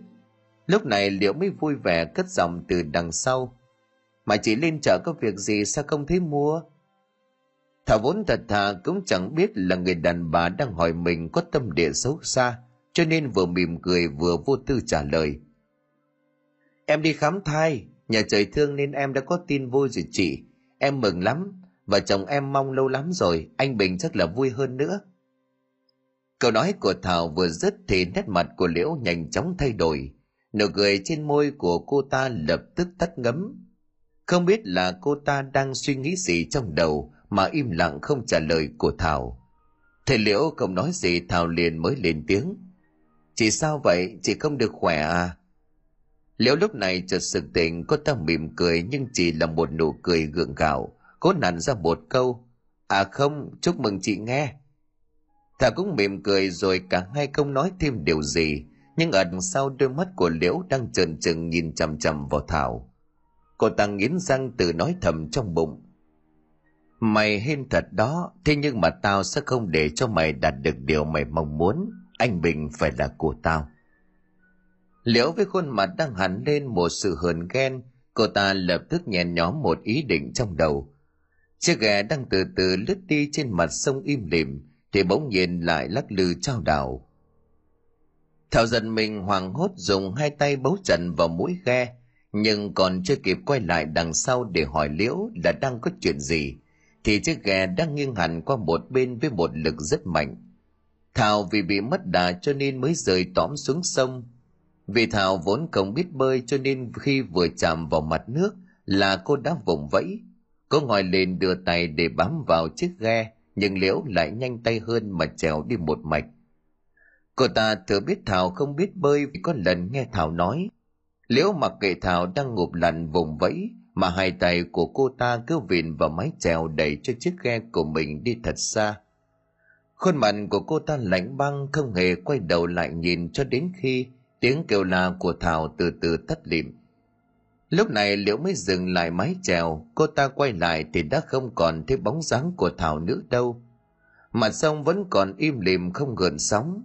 Lúc này Liễu mới vui vẻ cất giọng từ đằng sau. Mà chỉ lên chợ có việc gì sao không thấy mua? Thảo vốn thật thà cũng chẳng biết là người đàn bà đang hỏi mình có tâm địa xấu xa, cho nên vừa mỉm cười vừa vô tư trả lời. Em đi khám thai, nhà trời thương nên em đã có tin vui rồi chị. Em mừng lắm, và chồng em mong lâu lắm rồi, anh Bình chắc là vui hơn nữa. Câu nói của Thảo vừa dứt thì nét mặt của Liễu nhanh chóng thay đổi. Nụ cười trên môi của cô ta lập tức tắt ngấm. Không biết là cô ta đang suy nghĩ gì trong đầu mà im lặng không trả lời của Thảo. Thầy Liễu không nói gì Thảo liền mới lên tiếng. Chị sao vậy? Chị không được khỏe à? Liễu lúc này chợt sực tỉnh cô ta mỉm cười nhưng chỉ là một nụ cười gượng gạo, cố nặn ra một câu. À không, chúc mừng chị nghe. Thảo cũng mỉm cười rồi cả hai không nói thêm điều gì, nhưng ở đằng sau đôi mắt của Liễu đang trần trừng nhìn chằm chằm vào Thảo. Cô ta nghiến răng tự nói thầm trong bụng. Mày hên thật đó, thế nhưng mà tao sẽ không để cho mày đạt được điều mày mong muốn. Anh Bình phải là của tao. Liễu với khuôn mặt đang hẳn lên một sự hờn ghen, cô ta lập tức nhẹ nhóm một ý định trong đầu. Chiếc ghe đang từ từ lướt đi trên mặt sông im lìm, thì bỗng nhiên lại lắc lư trao đảo. Thảo giận mình hoàng hốt dùng hai tay bấu chặt vào mũi ghe, nhưng còn chưa kịp quay lại đằng sau để hỏi liễu là đang có chuyện gì thì chiếc ghe đang nghiêng hẳn qua một bên với một lực rất mạnh thảo vì bị mất đà cho nên mới rời tóm xuống sông. Vì thảo vốn không biết bơi cho nên khi vừa chạm vào mặt nước là cô đã vùng vẫy. Cô ngồi lên đưa tay để bám vào chiếc ghe, nhưng liễu lại nhanh tay hơn mà trèo đi một mạch. Cô ta thừa biết thảo không biết bơi vì có lần nghe thảo nói. Liễu mặc kệ thảo đang ngụp lặn vùng vẫy mà hai tay của cô ta cứ vịn vào mái chèo đẩy cho chiếc ghe của mình đi thật xa khuôn mặt của cô ta lạnh băng, không hề quay đầu lại nhìn cho đến khi tiếng kêu la của thảo từ từ tắt lịm. Lúc này liễu mới dừng lại mái chèo, cô ta quay lại thì đã không còn thấy bóng dáng của thảo nữa đâu. Mặt sông vẫn còn im lìm không gợn sóng.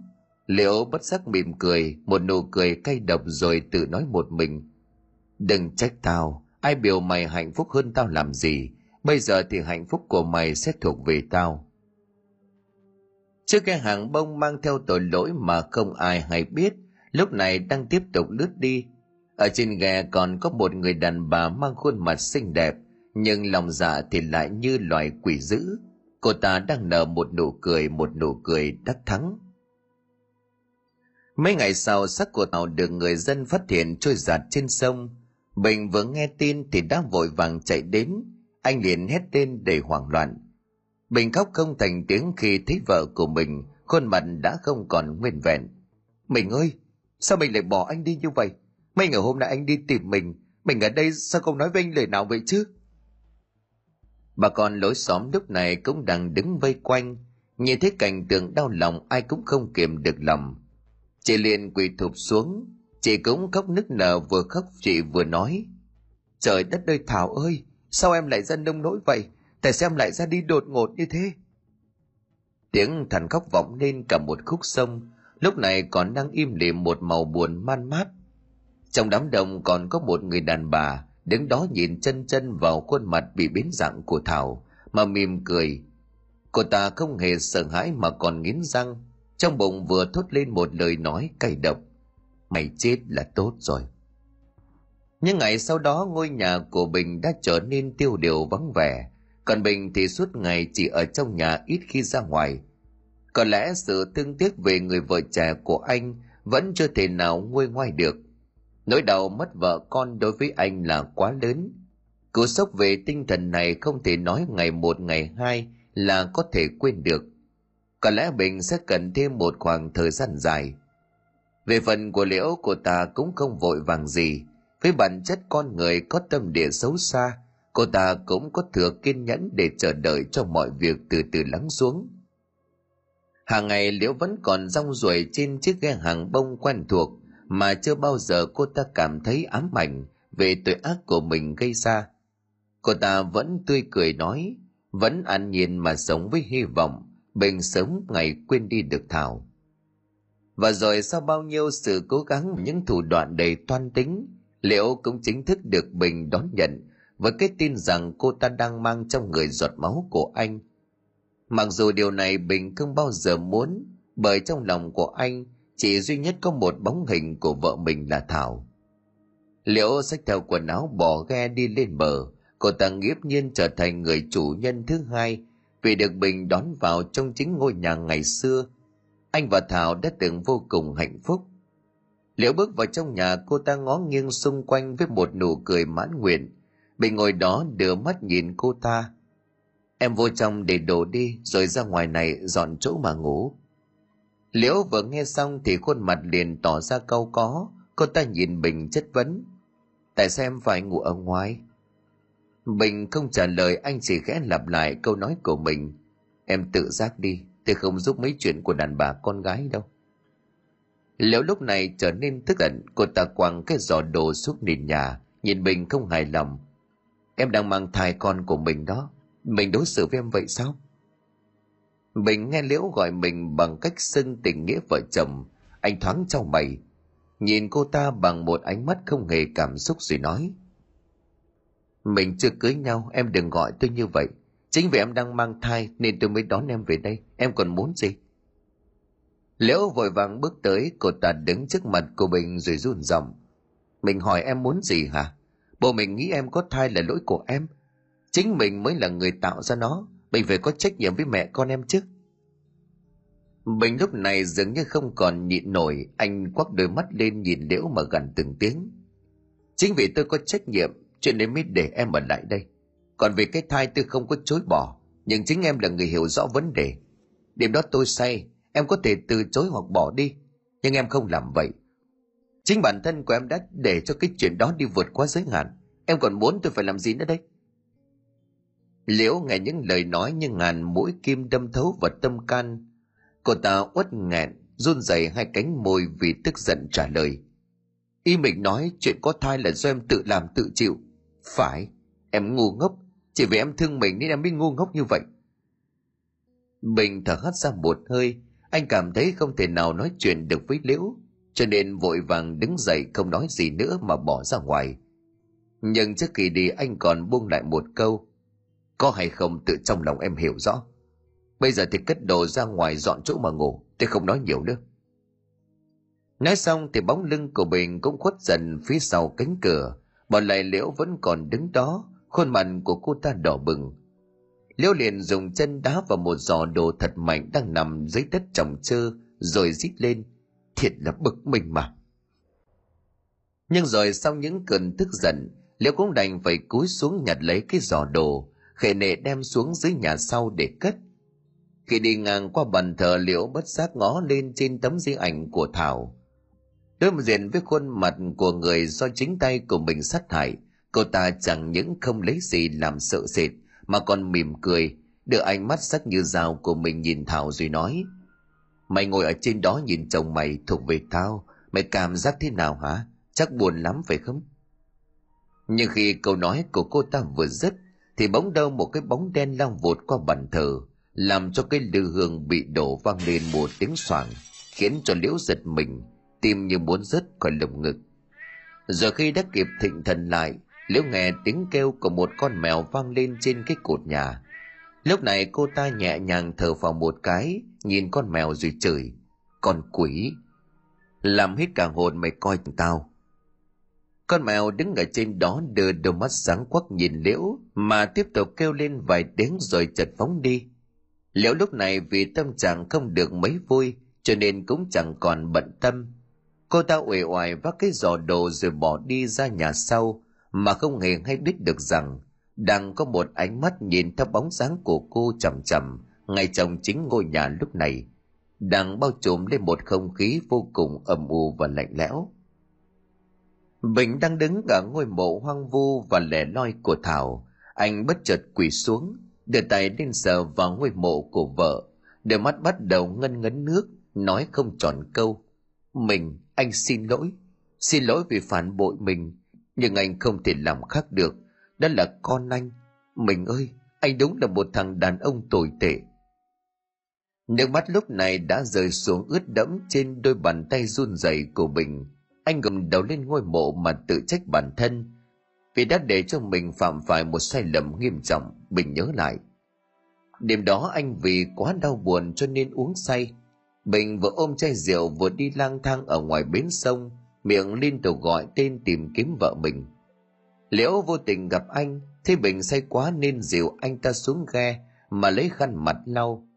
Liễu bất giác mỉm cười, một nụ cười cay độc rồi tự nói một mình. Đừng trách tao, ai biểu mày hạnh phúc hơn tao làm gì. Bây giờ thì hạnh phúc của mày sẽ thuộc về tao. Trước cái hàng bông mang theo tội lỗi mà không ai hay biết lúc này đang tiếp tục lướt đi. Ở trên ghe còn có một người đàn bà mang khuôn mặt xinh đẹp nhưng lòng dạ thì lại như loài quỷ dữ. Cô ta đang nở một nụ cười một nụ cười đắc thắng. Mấy ngày sau xác của tàu được người dân phát hiện trôi giạt trên sông. Bình vừa nghe tin thì đã vội vàng chạy đến, anh liền hét tên đầy hoảng loạn. Bình khóc không thành tiếng khi thấy vợ của mình, khuôn mặt đã không còn nguyên vẹn. Mình ơi, sao mình lại bỏ anh đi như vậy? Mấy ngày hôm nay anh đi tìm mình, mình ở đây sao không nói với anh lời nào vậy chứ? Bà con lối xóm lúc này cũng đang đứng vây quanh, nhìn thấy cảnh tượng đau lòng ai cũng không kiềm được lòng. Chị liền quỳ thụp xuống, Chị cũng khóc nức nở vừa khóc chị vừa nói. Trời đất ơi Thảo ơi, sao em lại dân nông nỗi vậy? Tại sao em lại ra đi đột ngột như thế? Tiếng thằn khóc vọng lên cả một khúc sông, lúc này còn đang im lìm một màu buồn man mát. Trong đám đông còn có một người đàn bà, đứng đó nhìn chân chân vào khuôn mặt bị biến dạng của thảo mà mỉm cười cô ta không hề sợ hãi mà còn nghiến răng trong bụng vừa thốt lên một lời nói cay độc mày chết là tốt rồi những ngày sau đó ngôi nhà của bình đã trở nên tiêu điều vắng vẻ còn bình thì suốt ngày chỉ ở trong nhà ít khi ra ngoài. Có lẽ sự thương tiếc về người vợ trẻ của anh vẫn chưa thể nào nguôi ngoai được. Nỗi đau mất vợ con đối với anh là quá lớn. Cú sốc về tinh thần này không thể nói ngày một, ngày hai là có thể quên được. Có lẽ bình sẽ cần thêm một khoảng thời gian dài. Về phần của liễu, cô ta cũng không vội vàng gì. Với bản chất con người có tâm địa xấu xa cô ta cũng có thừa kiên nhẫn để chờ đợi cho mọi việc từ từ lắng xuống. Hàng ngày liễu vẫn còn rong ruổi trên chiếc ghe hàng bông quen thuộc mà chưa bao giờ cô ta cảm thấy ám ảnh về tội ác của mình gây ra. Cô ta vẫn tươi cười nói, vẫn an nhiên mà sống với hy vọng bình sớm ngày quên đi được thảo. Và rồi sau bao nhiêu sự cố gắng, những thủ đoạn đầy toan tính liệu cũng chính thức được bình đón nhận với cái tin rằng cô ta đang mang trong người giọt máu của anh. Mặc dù điều này bình không bao giờ muốn, bởi trong lòng của anh chỉ duy nhất có một bóng hình của vợ mình là thảo. Liễu xách theo quần áo bỏ ghe đi lên bờ, cô ta nghiếp nhiên trở thành người chủ nhân thứ hai vì được bình đón vào trong chính ngôi nhà ngày xưa. Anh và thảo đã từng vô cùng hạnh phúc. Liễu bước vào trong nhà, cô ta ngó nghiêng xung quanh với một nụ cười mãn nguyện bình ngồi đó đưa mắt nhìn cô ta. Em vô trong để đồ đi, rồi ra ngoài này dọn chỗ mà ngủ. Liễu vừa nghe xong thì khuôn mặt liền tỏ ra câu có. Cô ta nhìn bình chất vấn. Tại sao em phải ngủ ở ngoài? Bình không trả lời, anh chỉ khẽ lặp lại câu nói của mình. Em tự giác đi tôi không giúp mấy chuyện của đàn bà con gái đâu. Liễu lúc này trở nên tức giận. Cô ta quăng cái giỏ đồ xuống nền nhà, nhìn bình không hài lòng em đang mang thai con của mình đó. Mình đối xử với em vậy sao? Bình nghe liễu gọi mình bằng cách xưng tình nghĩa vợ chồng. Anh thoáng trong mày. Nhìn cô ta bằng một ánh mắt không hề cảm xúc rồi nói. Mình chưa cưới nhau, em đừng gọi tôi như vậy. Chính vì em đang mang thai nên tôi mới đón em về đây. Em còn muốn gì? Liễu vội vàng bước tới, cô ta đứng trước mặt của bình rồi run giọng. Mình hỏi em muốn gì hả? Bố mình nghĩ em có thai là lỗi của em. Chính mình mới là người tạo ra nó. Mình phải có trách nhiệm với mẹ con em chứ. Bình lúc này dường như không còn nhịn nổi. Anh quắc đôi mắt lên nhìn liễu mà gần từng tiếng. Chính vì tôi có trách nhiệm cho nên mới để em ở lại đây. Còn về cái thai tôi không có chối bỏ, nhưng chính em là người hiểu rõ vấn đề. Điểm đó tôi say em có thể từ chối hoặc bỏ đi. Nhưng em không làm vậy chính bản thân của em đã để cho cái chuyện đó đi vượt qua giới hạn. Em còn muốn tôi phải làm gì nữa đây? Liễu nghe những lời nói như ngàn mũi kim đâm thấu vào tâm can, cô ta uất nghẹn, run rẩy hai cánh môi vì tức giận trả lời. Y mình nói chuyện có thai là do em tự làm tự chịu. Phải, em ngu ngốc. Chỉ vì em thương mình nên em mới ngu ngốc như vậy. Bình thở hắt ra một hơi, anh cảm thấy không thể nào nói chuyện được với liễu cho nên vội vàng đứng dậy không nói gì nữa mà bỏ ra ngoài. Nhưng trước khi đi, anh còn buông lại một câu, có hay không tự trong lòng em hiểu rõ. Bây giờ thì cất đồ ra ngoài dọn chỗ mà ngủ, tôi không nói nhiều nữa. Nói xong thì bóng lưng của bình cũng khuất dần phía sau cánh cửa. Bỏ lại liễu vẫn còn đứng đó, khuôn mặt của cô ta đỏ bừng. Liễu liền dùng chân đá vào một giò đồ thật mạnh đang nằm dưới đất trồng trơ rồi rít lên thiệt là bực mình mà. Nhưng rồi sau những cơn tức giận, liễu cũng đành phải cúi xuống nhặt lấy cái giò đồ, khệ nệ đem xuống dưới nhà sau để cất. Khi đi ngang qua bàn thờ, liễu bất giác ngó lên trên tấm di ảnh của thảo. Đối diện với khuôn mặt của người do chính tay của mình sát hại, cô ta chẳng những không lấy gì làm sợ sệt, mà còn mỉm cười, đưa ánh mắt sắc như dao của mình nhìn thảo rồi nói mày ngồi ở trên đó nhìn chồng mày thuộc về tao, mày cảm giác thế nào hả? Chắc buồn lắm phải không? Nhưng khi câu nói của cô ta vừa dứt, thì bỗng đâu một cái bóng đen lao vụt qua bàn thờ, làm cho cái lư hương bị đổ vang lên một tiếng xoảng khiến cho liễu giật mình, tim như muốn rớt khỏi lồng ngực. Giờ khi đã kịp thịnh thần lại, liễu nghe tiếng kêu của một con mèo vang lên trên cái cột nhà lúc này cô ta nhẹ nhàng thở vào một cái, nhìn con mèo rồi chửi. Con quỷ, làm hết cả hồn mày coi tao. Con mèo đứng ở trên đó đưa đôi mắt sáng quắc nhìn liễu, mà tiếp tục kêu lên vài tiếng rồi chợt phóng đi. Liễu lúc này vì tâm trạng không được mấy vui, cho nên cũng chẳng còn bận tâm. Cô ta uể oải vác cái giò đồ rồi bỏ đi ra nhà sau, mà không hề hay biết được rằng đang có một ánh mắt nhìn theo bóng dáng của cô chậm chậm ngay trong chính ngôi nhà lúc này. Đang bao trùm lên một không khí vô cùng âm u và lạnh lẽo. Bình đang đứng ở ngôi mộ hoang vu và lẻ loi của thảo. Anh bất chợt quỳ xuống, đưa tay lên sờ vào ngôi mộ của vợ. Đôi mắt bắt đầu ngân ngấn nước, nói không tròn câu. Mình, anh xin lỗi. Xin lỗi vì phản bội mình, nhưng anh không thể làm khác được đó là con anh. Mình ơi, anh đúng là một thằng đàn ông tồi tệ. Nước mắt lúc này đã rơi xuống ướt đẫm trên đôi bàn tay run rẩy của bình anh gầm đầu lên ngôi mộ mà tự trách bản thân, vì đã để cho mình phạm phải một sai lầm nghiêm trọng bình nhớ lại. Đêm đó anh vì quá đau buồn cho nên uống say. Bình vừa ôm chai rượu vừa đi lang thang ở ngoài bến sông, miệng liên tục gọi tên tìm kiếm vợ mình liễu vô tình gặp anh, thấy bình say quá nên dìu anh ta xuống ghe mà lấy khăn mặt lau.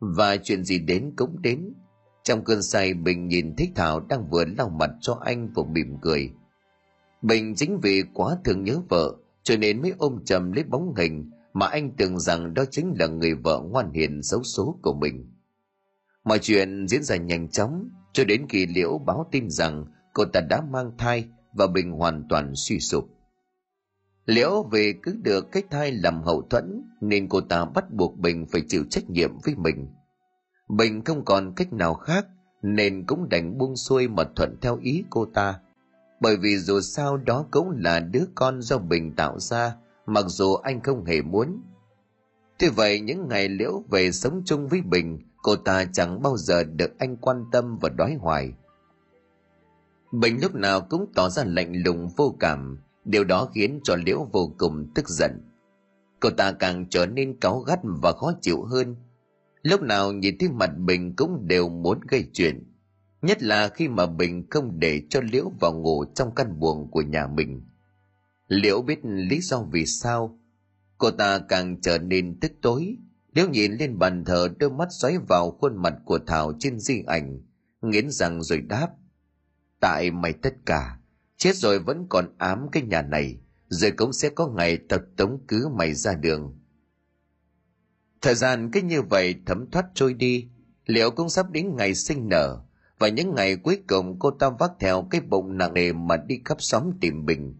Và chuyện gì đến cũng đến. Trong cơn say, bình nhìn thích thảo đang vừa lau mặt cho anh vừa mỉm cười. Bình chính vì quá thương nhớ vợ, cho nên mới ôm chầm lấy bóng hình mà anh tưởng rằng đó chính là người vợ ngoan hiền xấu số của mình. Mọi chuyện diễn ra nhanh chóng, cho đến khi liễu báo tin rằng cô ta đã mang thai và bình hoàn toàn suy sụp liễu vì cứ được cái thai làm hậu thuẫn, nên cô ta bắt buộc bình phải chịu trách nhiệm với mình. Bình không còn cách nào khác, nên cũng đành buông xuôi mà thuận theo ý cô ta. Bởi vì dù sao đó cũng là đứa con do bình tạo ra, mặc dù anh không hề muốn. Thế vậy những ngày liễu về sống chung với bình, cô ta chẳng bao giờ được anh quan tâm và đói hoài. Bình lúc nào cũng tỏ ra lạnh lùng vô cảm điều đó khiến cho liễu vô cùng tức giận. Cô ta càng trở nên cáu gắt và khó chịu hơn. Lúc nào nhìn thấy mặt bình cũng đều muốn gây chuyện, nhất là khi mà bình không để cho liễu vào ngủ trong căn buồng của nhà mình. Liễu biết lý do vì sao. Cô ta càng trở nên tức tối. Liễu nhìn lên bàn thờ, đôi mắt xoáy vào khuôn mặt của thảo trên di ảnh, nghiến rằng rồi đáp, tại mày tất cả chết rồi vẫn còn ám cái nhà này rồi cũng sẽ có ngày tập tống cứ mày ra đường. Thời gian cứ như vậy thấm thoát trôi đi, liệu cũng sắp đến ngày sinh nở, và những ngày cuối cùng cô ta vác theo cái bụng nặng nề mà đi khắp xóm tìm bình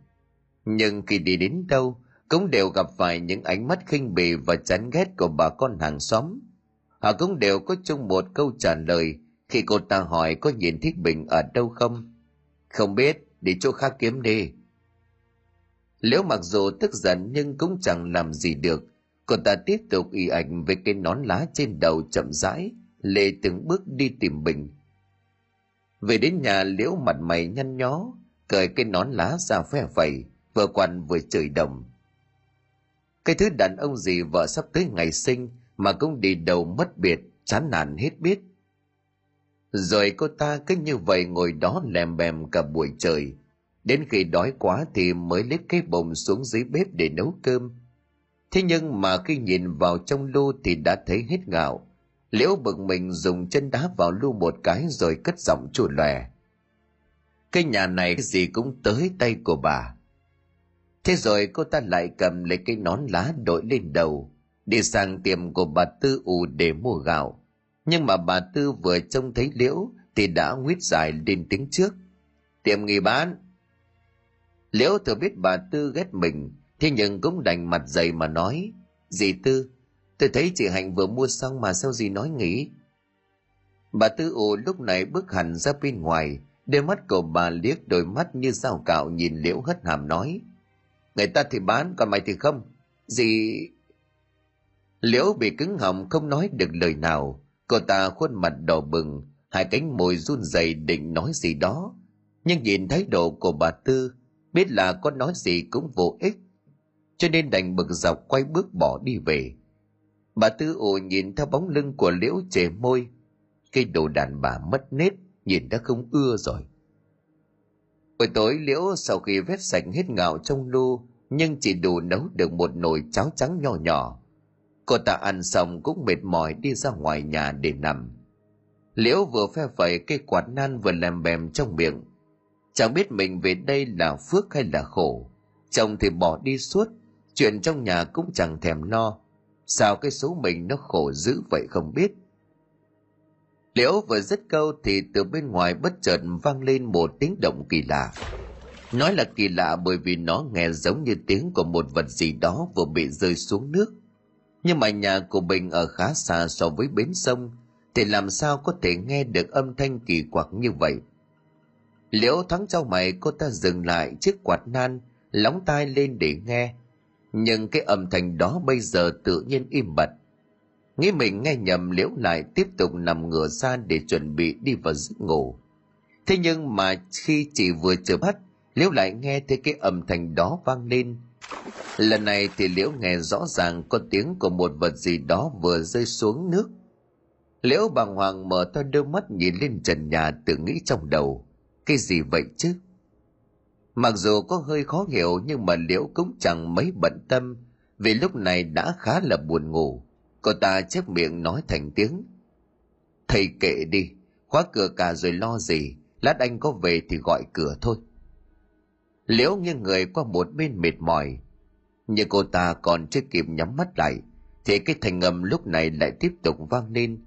nhưng khi đi đến đâu, cũng đều gặp phải những ánh mắt khinh bỉ và chán ghét của bà con hàng xóm. Họ cũng đều có chung một câu trả lời khi cô ta hỏi có nhìn thấy bình ở đâu không? Không biết để chỗ khác kiếm đi. Liễu mặc dù tức giận nhưng cũng chẳng làm gì được. Cô ta tiếp tục y ảnh với cái nón lá trên đầu chậm rãi, lê từng bước đi tìm bình về đến nhà, liễu mặt mày nhăn nhó, cởi cái nón lá ra phe phẩy vừa quằn vừa chửi đồng. Cái thứ đàn ông gì vợ sắp tới ngày sinh mà cũng đi đầu mất biệt, chán nản hết biết rồi cô ta cứ như vậy ngồi đó lèm bèm cả buổi trời. Đến khi đói quá thì mới lết cái bồng xuống dưới bếp để nấu cơm. Thế nhưng mà khi nhìn vào trong lu thì đã thấy hết gạo liễu bực mình dùng chân đá vào lu một cái rồi cất giọng chua lòe. Cái nhà này cái gì cũng tới tay của bà. Thế rồi cô ta lại cầm lấy cái nón lá đội lên đầu. Đi sang tiệm của bà tư ù để mua gạo nhưng mà bà tư vừa trông thấy liễu thì đã nguyết dài lên tiếng trước. Tiệm nghỉ bán. Liễu thừa biết bà tư ghét mình, thế nhưng cũng đành mặt dày mà nói, dì tư, tôi thấy chị hạnh vừa mua xong mà sao dì nói nghỉ? Bà tư ồ lúc này bước hẳn ra bên ngoài, đôi mắt của bà liếc đôi mắt như dao cạo nhìn liễu hất hàm nói, người ta thì bán, còn mày thì không? Dì liễu bị cứng họng không nói được lời nào cô ta khuôn mặt đỏ bừng, hai cánh môi run rẩy định nói gì đó. Nhưng nhìn thái độ của bà tư, biết là có nói gì cũng vô ích. Cho nên đành bực dọc quay bước bỏ đi về. Bà tư ồ nhìn theo bóng lưng của liễu chề môi. Cây đồ đàn bà mất nết nhìn đã không ưa rồi. Buổi tối, liễu sau khi vét sạch hết ngạo trong lu nhưng chỉ đủ nấu được một nồi cháo trắng nhỏ nhỏ cô ta ăn xong cũng mệt mỏi đi ra ngoài nhà để nằm. Liễu vừa phe phẩy cây quạt nan vừa làm bèm trong miệng. Chẳng biết mình về đây là phước hay là khổ. Chồng thì bỏ đi suốt, chuyện trong nhà cũng chẳng thèm lo sao cái số mình nó khổ dữ vậy không biết? Liễu vừa dứt câu thì từ bên ngoài bất chợt vang lên một tiếng động kỳ lạ. Nói là kỳ lạ bởi vì nó nghe giống như tiếng của một vật gì đó vừa bị rơi xuống nước nhưng mà nhà của bình ở khá xa so với bến sông, thì làm sao có thể nghe được âm thanh kỳ quặc như vậy? Liễu thắng trao mày, cô ta dừng lại chiếc quạt nan, lóng tai lên để nghe. Nhưng cái âm thanh đó bây giờ tự nhiên im bặt. Nghĩ mình nghe nhầm, liễu lại tiếp tục nằm ngửa ra để chuẩn bị đi vào giấc ngủ. Thế nhưng mà khi chỉ vừa chợp mắt, liễu lại nghe thấy cái âm thanh đó vang lên lần này thì liễu nghe rõ ràng có tiếng của một vật gì đó vừa rơi xuống nước. Liễu bàng hoàng mở to đôi mắt nhìn lên trần nhà tự nghĩ trong đầu. Cái gì vậy chứ? Mặc dù có hơi khó hiểu nhưng mà liễu cũng chẳng mấy bận tâm, vì lúc này đã khá là buồn ngủ. Cô ta chép miệng nói thành tiếng. Thầy kệ đi, khóa cửa cả rồi lo gì, lát anh có về thì gọi cửa thôi liễu nghiêng người qua một bên mệt mỏi. Nhưng cô ta còn chưa kịp nhắm mắt lại, thì cái thành âm lúc này lại tiếp tục vang lên.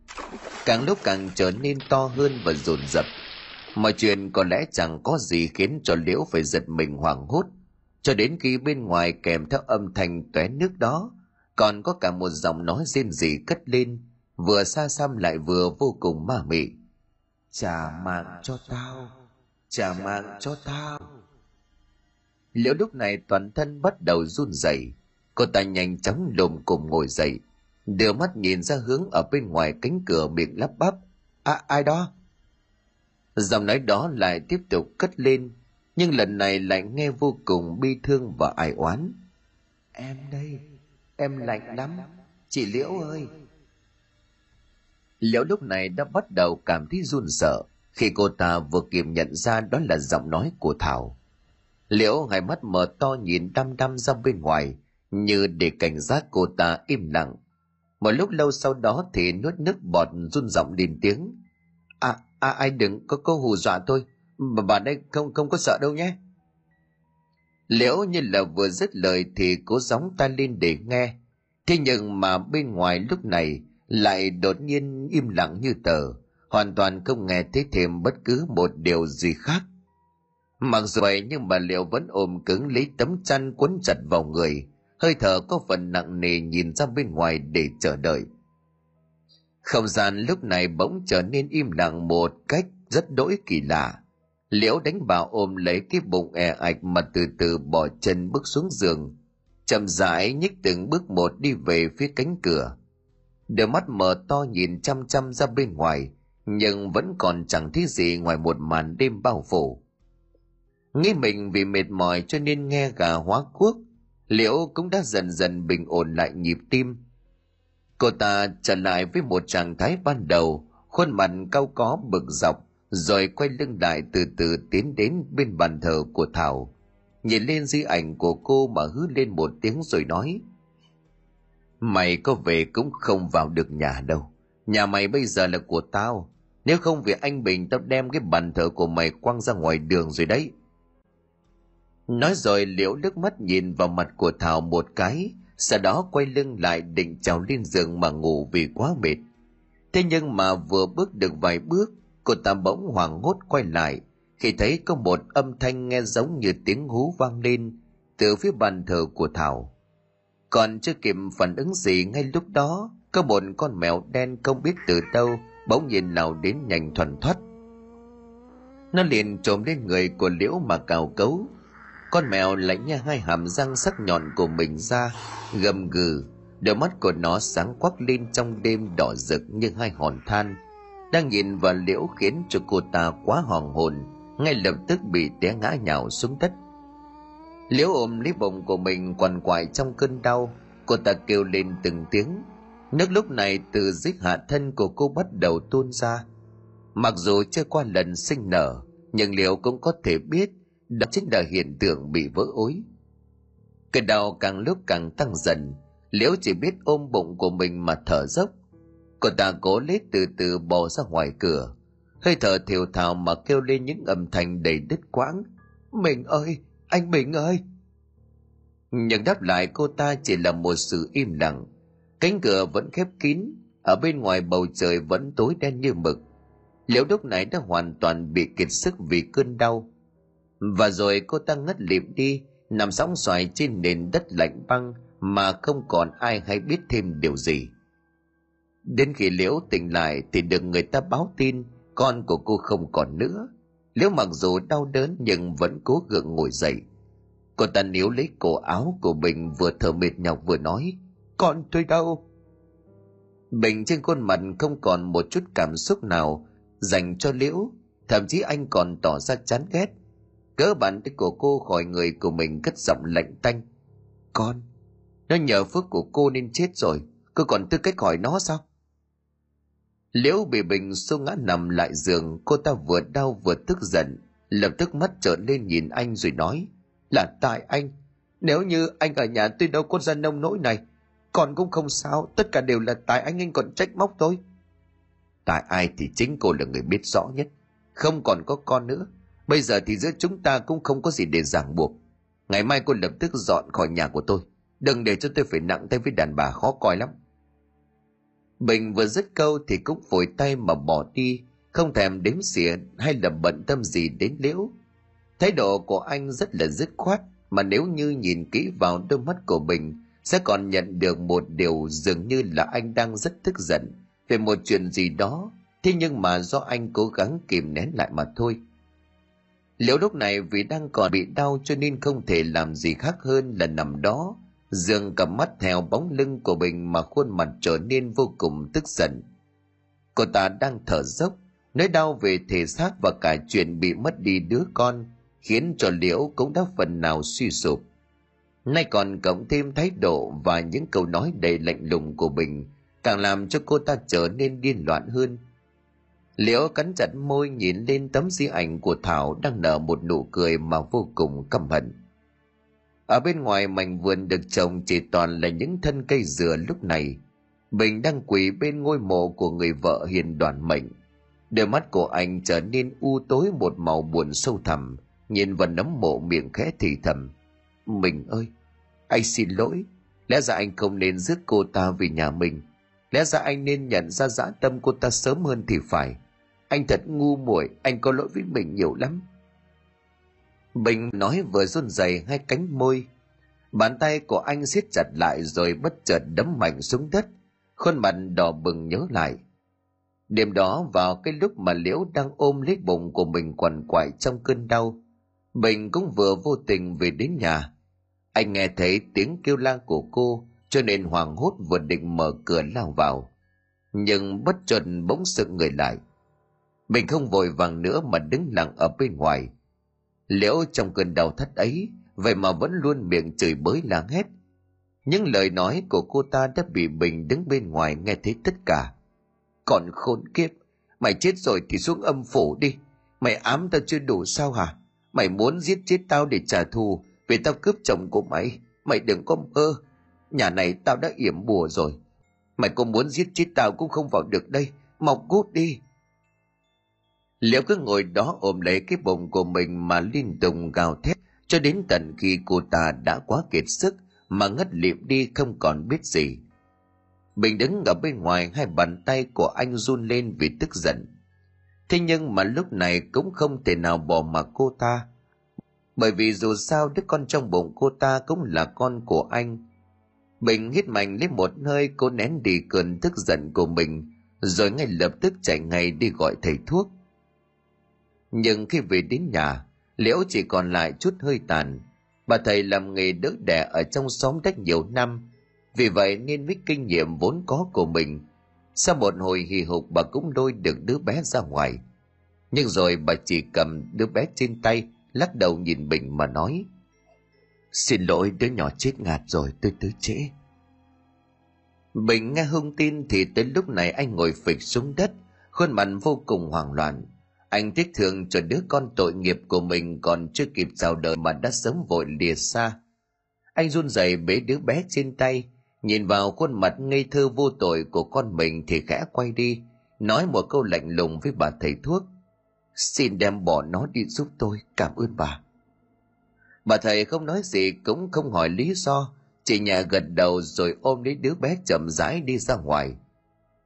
Càng lúc càng trở nên to hơn và dồn dập mọi chuyện có lẽ chẳng có gì khiến cho liễu phải giật mình hoảng hốt. Cho đến khi bên ngoài kèm theo âm thanh tóe nước đó, còn có cả một giọng nói rên rỉ cất lên, vừa xa xăm lại vừa vô cùng ma mị. Trả mạng cho tao, trả mạng cho tao liễu lúc này toàn thân bắt đầu run rẩy. Cô ta nhanh chóng lồm cồm ngồi dậy, đưa mắt nhìn ra hướng ở bên ngoài cánh cửa miệng lắp bắp. À ai đó? Giọng nói đó lại tiếp tục cất lên, nhưng lần này lại nghe vô cùng bi thương và ai oán. Em đây, em lạnh lắm, chị liễu ơi. Liễu lúc này đã bắt đầu cảm thấy run sợ khi cô ta vừa kịp nhận ra đó là giọng nói của thảo liễu hai mắt mở to nhìn đăm đăm ra bên ngoài như để cảnh giác cô ta im lặng. Một lúc lâu sau đó thì nuốt nước bọt run giọng lên tiếng. À à ai đừng có câu hù dọa tôi. Bà, bà đây không không có sợ đâu nhé. Liễu như là vừa dứt lời thì cố gióng ta lên để nghe. Thế nhưng mà bên ngoài lúc này lại đột nhiên im lặng như tờ. Hoàn toàn không nghe thấy thêm bất cứ một điều gì khác mặc dù vậy nhưng bà liệu vẫn ôm cứng lấy tấm chăn quấn chặt vào người, hơi thở có phần nặng nề nhìn ra bên ngoài để chờ đợi. Không gian lúc này bỗng trở nên im lặng một cách rất đỗi kỳ lạ. Liễu đánh bà ôm lấy cái bụng e ạch mà từ từ bỏ chân bước xuống giường, chậm rãi nhích từng bước một đi về phía cánh cửa. Đôi mắt mở to nhìn chăm chăm ra bên ngoài, nhưng vẫn còn chẳng thấy gì ngoài một màn đêm bao phủ nghĩ mình vì mệt mỏi cho nên nghe gà hóa cuốc, liễu cũng đã dần dần bình ổn lại nhịp tim. Cô ta trở lại với một trạng thái ban đầu, khuôn mặt cau có bực dọc, rồi quay lưng lại từ từ tiến đến bên bàn thờ của thảo. Nhìn lên di ảnh của cô mà hứ lên một tiếng rồi nói, mày có về cũng không vào được nhà đâu. Nhà mày bây giờ là của tao. Nếu không vì anh bình tao đem cái bàn thờ của mày quăng ra ngoài đường rồi đấy nói rồi liễu nước mắt nhìn vào mặt của thảo một cái, sau đó quay lưng lại định trèo lên giường mà ngủ vì quá mệt thế nhưng mà vừa bước được vài bước, cô ta bỗng hoảng hốt quay lại, khi thấy có một âm thanh nghe giống như tiếng hú vang lên từ phía bàn thờ của thảo còn chưa kịp phản ứng gì, ngay lúc đó, có một con mèo đen không biết từ đâu, bỗng nhìn nào đến nhanh thuần thoát. nó liền trồm lên người của liễu mà cào cấu con mèo lại nha hai hàm răng sắc nhọn của mình ra, gầm gừ. Đôi mắt của nó sáng quắc lên trong đêm đỏ rực như hai hòn than. Đang nhìn vào liễu khiến cho cô ta quá hoàng hồn, ngay lập tức bị té ngã nhào xuống đất. Liễu ôm lấy bụng của mình quằn quại trong cơn đau, cô ta kêu lên từng tiếng. Nước lúc này từ dưới hạ thân của cô bắt đầu tuôn ra. Mặc dù chưa qua lần sinh nở, nhưng liễu cũng có thể biết đó chính là hiện tượng bị vỡ ối. Cơn đau càng lúc càng tăng dần, liễu chỉ biết ôm bụng của mình mà thở dốc. Cô ta cố lấy từ từ bò ra ngoài cửa. Hơi thở thều thào mà kêu lên những âm thanh đầy đứt quãng. Mình ơi, anh mình ơi! Nhưng đáp lại cô ta chỉ là một sự im lặng. Cánh cửa vẫn khép kín, ở bên ngoài bầu trời vẫn tối đen như mực. Liễu lúc này đã hoàn toàn bị kiệt sức vì cơn đau và rồi cô ta ngất lịm đi, nằm sóng xoài trên nền đất lạnh băng mà không còn ai hay biết thêm điều gì. Đến khi liễu tỉnh lại thì được người ta báo tin con của cô không còn nữa. Liễu mặc dù đau đớn nhưng vẫn cố gượng ngồi dậy. Cô ta níu lấy cổ áo của bình vừa thở mệt nhọc vừa nói, con tôi đâu bình trên khuôn mặt không còn một chút cảm xúc nào dành cho liễu, thậm chí anh còn tỏ ra chán ghét gỡ bàn tay của cô khỏi người của mình cất giọng lạnh tanh. Con, nó nhờ phước của cô nên chết rồi. Cô còn tư cách hỏi nó sao? Liễu bị bình xô ngã nằm lại giường, cô ta vừa đau vừa tức giận. Lập tức mắt trợn lên nhìn anh rồi nói, là tại anh. Nếu như anh ở nhà tôi đâu có ra nông nỗi này còn cũng không sao. Tất cả đều là tại anh anh còn trách móc tôi. Tại ai thì chính cô là người biết rõ nhất. Không còn có con nữa bây giờ thì giữa chúng ta cũng không có gì để ràng buộc. Ngày mai cô lập tức dọn khỏi nhà của tôi. Đừng để cho tôi phải nặng tay với đàn bà khó coi lắm. Bình vừa dứt câu thì cũng vội tay mà bỏ đi, không thèm đếm xỉa hay là bận tâm gì đến liễu. Thái độ của anh rất là dứt khoát, mà nếu như nhìn kỹ vào đôi mắt của bình, sẽ còn nhận được một điều dường như là anh đang rất tức giận về một chuyện gì đó. Thế nhưng mà do anh cố gắng kìm nén lại mà thôi liễu lúc này vì đang còn bị đau cho nên không thể làm gì khác hơn là nằm đó Dương cầm mắt theo bóng lưng của bình mà khuôn mặt trở nên vô cùng tức giận. Cô ta đang thở dốc, nỗi đau về thể xác và cả chuyện bị mất đi đứa con khiến cho liễu cũng đã phần nào suy sụp. Nay còn cộng thêm thái độ và những câu nói đầy lạnh lùng của bình càng làm cho cô ta trở nên điên loạn hơn liễu cắn chặt môi nhìn lên tấm di ảnh của thảo đang nở một nụ cười mà vô cùng căm hận. Ở bên ngoài mảnh vườn được trồng chỉ toàn là những thân cây dừa lúc này. Bình đang quỳ bên ngôi mộ của người vợ hiền đoàn mệnh. Đôi mắt của anh trở nên u tối một màu buồn sâu thẳm, nhìn vào nấm mộ miệng khẽ thì thầm. Mình ơi, anh xin lỗi. Lẽ ra anh không nên giết cô ta vì nhà mình. Lẽ ra anh nên nhận ra dã tâm cô ta sớm hơn thì phải anh thật ngu muội, anh có lỗi với mình nhiều lắm. Bình nói vừa run rẩy hai cánh môi. Bàn tay của anh siết chặt lại rồi bất chợt đấm mạnh xuống đất. Khuôn mặt đỏ bừng nhớ lại. Đêm đó vào cái lúc mà liễu đang ôm lấy bụng của mình quằn quại trong cơn đau, bình cũng vừa vô tình về đến nhà. Anh nghe thấy tiếng kêu la của cô, cho nên hoảng hốt vừa định mở cửa lao vào. Nhưng bất chợt bỗng sững người lại mình không vội vàng nữa mà đứng lặng ở bên ngoài. Liễu trong cơn đau thắt ấy, vậy mà vẫn luôn miệng chửi bới la hét. Những lời nói của cô ta đã bị bình đứng bên ngoài nghe thấy tất cả. Còn khốn kiếp, mày chết rồi thì xuống âm phủ đi. Mày ám tao chưa đủ sao hả? Mày muốn giết chết tao để trả thù, vì tao cướp chồng của mày. Mày đừng có mơ. Nhà này tao đã yểm bùa rồi. Mày có muốn giết chết tao cũng không vào được đây. Mọc cút đi liễu cứ ngồi đó ôm lấy cái bụng của mình mà liên tục gào thét, cho đến tận khi cô ta đã quá kiệt sức mà ngất liệm đi không còn biết gì. Bình đứng ở bên ngoài hai bàn tay của anh run lên vì tức giận. Thế nhưng mà lúc này cũng không thể nào bỏ mặc cô ta, bởi vì dù sao đứa con trong bụng cô ta cũng là con của anh. Bình hít mạnh lấy một hơi, cô nén đi cơn tức giận của mình, rồi ngay lập tức chạy ngay đi gọi thầy thuốc nhưng khi về đến nhà liễu chỉ còn lại chút hơi tàn bà thầy làm nghề đỡ đẻ ở trong xóm cách nhiều năm vì vậy nên với kinh nghiệm vốn có của mình sau một hồi hì hục bà cũng đôi được đứa bé ra ngoài nhưng rồi bà chỉ cầm đứa bé trên tay lắc đầu nhìn bình mà nói Xin lỗi đứa nhỏ chết ngạt rồi tôi tới trễ. Bình nghe hung tin thì tới lúc này anh ngồi phịch xuống đất, khuôn mặt vô cùng hoảng loạn. Anh tiếc thương cho đứa con tội nghiệp của mình còn chưa kịp chào đời mà đã sớm vội lìa xa. Anh run rẩy bế đứa bé trên tay, nhìn vào khuôn mặt ngây thơ vô tội của con mình thì khẽ quay đi, nói một câu lạnh lùng với bà thầy thuốc. Xin đem bỏ nó đi giúp tôi, cảm ơn bà. Bà thầy không nói gì cũng không hỏi lý do, chỉ nhà gật đầu rồi ôm lấy đứa bé chậm rãi đi ra ngoài.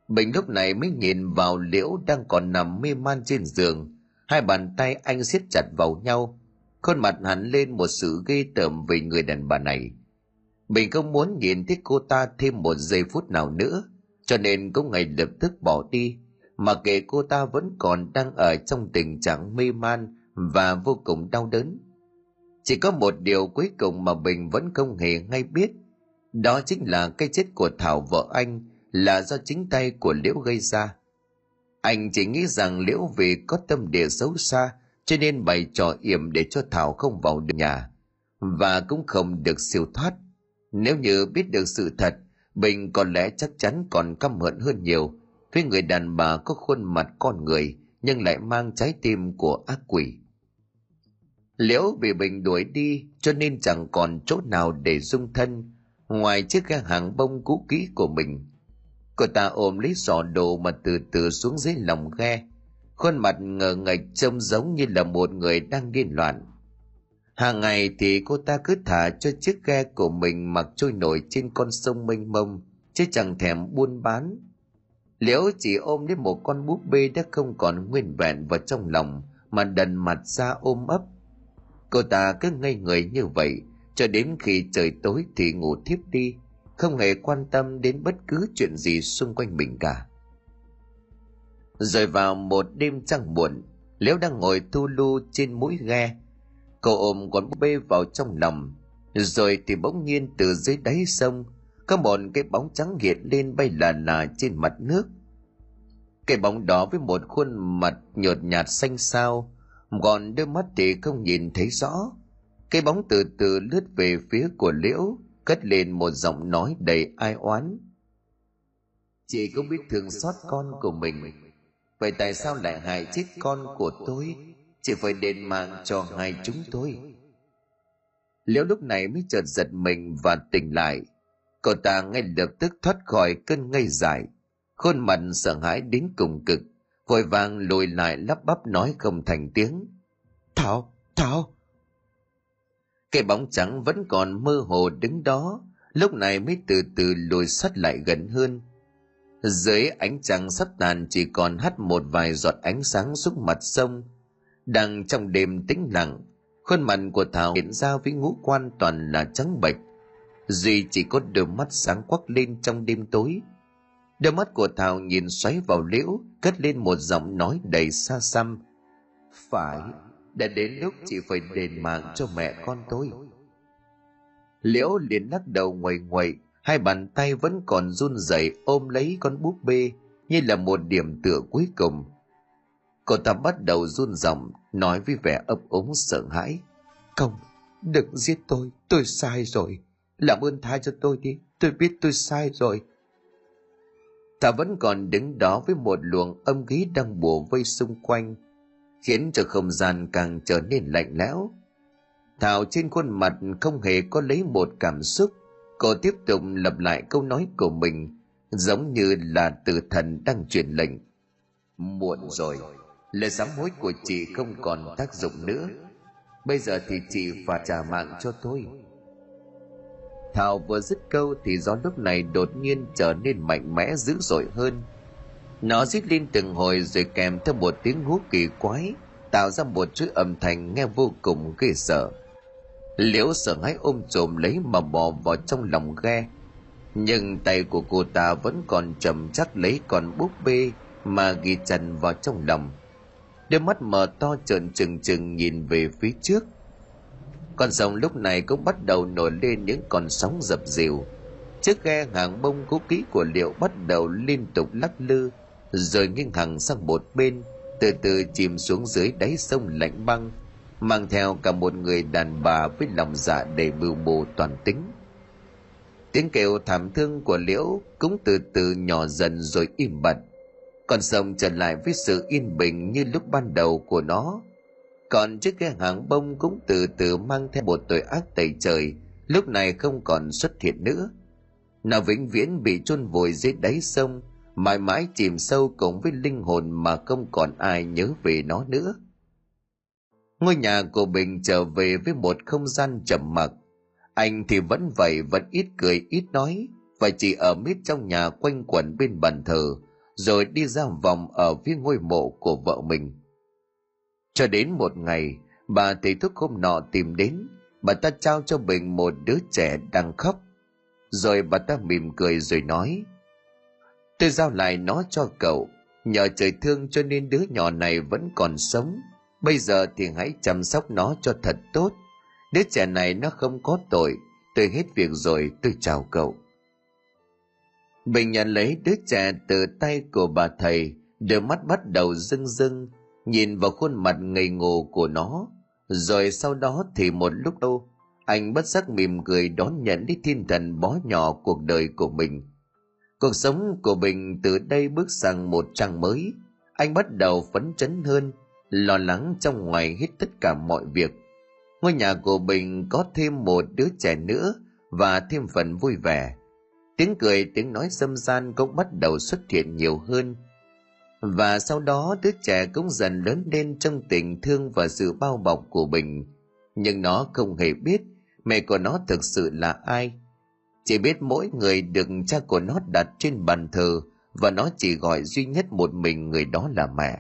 Bình lúc này mới nhìn vào liễu đang còn nằm mê man trên giường. Hai bàn tay anh siết chặt vào nhau. Khuôn mặt hắn lên một sự ghê tởm về người đàn bà này. Bình không muốn nhìn thấy cô ta thêm một giây phút nào nữa, cho nên cũng ngay lập tức bỏ đi, mà kệ cô ta vẫn còn đang ở trong tình trạng mê man và vô cùng đau đớn. Chỉ có một điều cuối cùng mà Bình vẫn không hề ngay biết, đó chính là cái chết của Thảo vợ anh là do chính tay của Liễu gây ra. Anh chỉ nghĩ rằng Liễu vì có tâm địa xấu xa cho nên bày trò yểm để cho Thảo không vào được nhà và cũng không được siêu thoát. Nếu như biết được sự thật, Bình có lẽ chắc chắn còn căm hận hơn nhiều với người đàn bà có khuôn mặt con người nhưng lại mang trái tim của ác quỷ. Liễu bị Bình đuổi đi cho nên chẳng còn chỗ nào để dung thân ngoài chiếc ghe hàng bông cũ kỹ của mình. Cô ta ôm lấy sọ đồ mà từ từ xuống dưới lòng ghe. Khuôn mặt ngờ ngạch trông giống như là một người đang điên loạn. Hàng ngày thì cô ta cứ thả cho chiếc ghe của mình mặc trôi nổi trên con sông mênh mông, chứ chẳng thèm buôn bán. Liễu chỉ ôm lấy một con búp bê đã không còn nguyên vẹn vào trong lòng mà đần mặt ra ôm ấp. Cô ta cứ ngây người như vậy, cho đến khi trời tối thì ngủ thiếp đi không hề quan tâm đến bất cứ chuyện gì xung quanh mình cả. Rồi vào một đêm trăng buồn liễu đang ngồi thu lu trên mũi ghe. Cô ôm con búp bê vào trong lòng, rồi thì bỗng nhiên từ dưới đáy sông, có một cái bóng trắng hiện lên bay là là trên mặt nước. Cái bóng đó với một khuôn mặt nhợt nhạt xanh xao còn đôi mắt thì không nhìn thấy rõ. Cái bóng từ từ lướt về phía của liễu cất lên một giọng nói đầy ai oán. Chị cũng biết thương xót con của mình. Vậy tại sao lại hại chết con của tôi? Chị phải đền mạng cho hai chúng tôi. Liễu lúc này mới chợt giật mình và tỉnh lại. Cô ta ngay lập tức thoát khỏi cơn ngây dại. Khuôn mặt sợ hãi đến cùng cực, vội vàng lùi lại lắp bắp nói không thành tiếng. Thảo thảo cái bóng trắng vẫn còn mơ hồ đứng đó, lúc này mới từ từ lùi sát lại gần hơn. Dưới ánh trăng sắp tàn chỉ còn hắt một vài giọt ánh sáng xuống mặt sông. Đang trong đêm tĩnh lặng, khuôn mặt của Thảo hiện ra với ngũ quan toàn là trắng bệch. Duy chỉ có đôi mắt sáng quắc lên trong đêm tối. Đôi mắt của Thảo nhìn xoáy vào liễu, cất lên một giọng nói đầy xa xăm. Phải, đã đến lúc chị phải đền mạng cho mẹ con tôi. Liễu liền lắc đầu ngoầy ngoậy hai bàn tay vẫn còn run rẩy ôm lấy con búp bê, như là một điểm tựa cuối cùng. Cô ta bắt đầu run ròng nói với vẻ ấp ống sợ hãi. Không, đừng giết tôi tôi sai rồi. Làm ơn tha cho tôi đi, tôi biết tôi sai rồi. Ta vẫn còn đứng đó với một luồng âm khí đang bùa vây xung quanh khiến cho không gian càng trở nên lạnh lẽo. Thảo trên khuôn mặt không hề có lấy một cảm xúc, cô tiếp tục lặp lại câu nói của mình, giống như là tử thần đang truyền lệnh. Muộn rồi, lời sám hối của chị không còn tác dụng nữa. Bây giờ thì chị phải trả mạng cho tôi. Thảo vừa dứt câu thì gió lúc này đột nhiên trở nên mạnh mẽ dữ dội hơn – nó rít lên từng hồi rồi kèm theo một tiếng hú kỳ quái, tạo ra một chuỗi âm thanh nghe vô cùng ghê sợ. Liễu sợ hãi ôm trồm lấy mà bò vào trong lòng ghe. Nhưng tay của cô ta vẫn còn chầm chắc lấy con búp bê mà ghi chặt vào trong lòng. Đôi mắt mở to trợn trừng trừng nhìn về phía trước. Con sông lúc này cũng bắt đầu nổi lên những con sóng dập dìu. Chiếc ghe hàng bông cũ kỹ của liệu bắt đầu liên tục lắc lư rồi nghiêng hẳn sang một bên, từ từ chìm xuống dưới đáy sông lạnh băng, mang theo cả một người đàn bà với lòng dạ đầy mưu mô toàn tính. Tiếng kêu thảm thương của liễu cũng từ từ nhỏ dần rồi im bặt. Con sông trở lại với sự yên bình như lúc ban đầu của nó. Còn chiếc ghe hàng bông cũng từ từ mang theo một tội ác tẩy trời, lúc này không còn xuất hiện nữa. Nó vĩnh viễn bị chôn vùi dưới đáy sông mãi mãi chìm sâu cùng với linh hồn mà không còn ai nhớ về nó nữa. Ngôi nhà của bình trở về với một không gian trầm mặc. Anh thì vẫn vậy, vẫn ít cười, ít nói, và chỉ ở mít trong nhà quanh quẩn bên bàn thờ, rồi đi ra vòng ở phía ngôi mộ của vợ mình. Cho đến một ngày, bà thầy thuốc hôm nọ tìm đến, bà ta trao cho bình một đứa trẻ đang khóc. Rồi bà ta mỉm cười rồi nói tôi giao lại nó cho cậu. Nhờ trời thương cho nên đứa nhỏ này vẫn còn sống. Bây giờ thì hãy chăm sóc nó cho thật tốt. Đứa trẻ này nó không có tội. Tôi hết việc rồi, tôi chào cậu. Bình nhận lấy đứa trẻ từ tay của bà thầy. Đôi mắt bắt đầu rưng rưng, nhìn vào khuôn mặt ngây ngô của nó. Rồi sau đó thì một lúc lâu, anh bất giác mỉm cười đón nhận đi thiên thần bó nhỏ cuộc đời của mình cuộc sống của bình từ đây bước sang một trang mới. Anh bắt đầu phấn chấn hơn, lo lắng trong ngoài hết tất cả mọi việc. Ngôi nhà của bình có thêm một đứa trẻ nữa và thêm phần vui vẻ. Tiếng cười, tiếng nói dâm gian cũng bắt đầu xuất hiện nhiều hơn. Và sau đó, đứa trẻ cũng dần lớn lên trong tình thương và sự bao bọc của bình nhưng nó không hề biết mẹ của nó thực sự là ai chỉ biết mỗi người được cha của nó đặt trên bàn thờ, và nó chỉ gọi duy nhất một mình người đó là mẹ.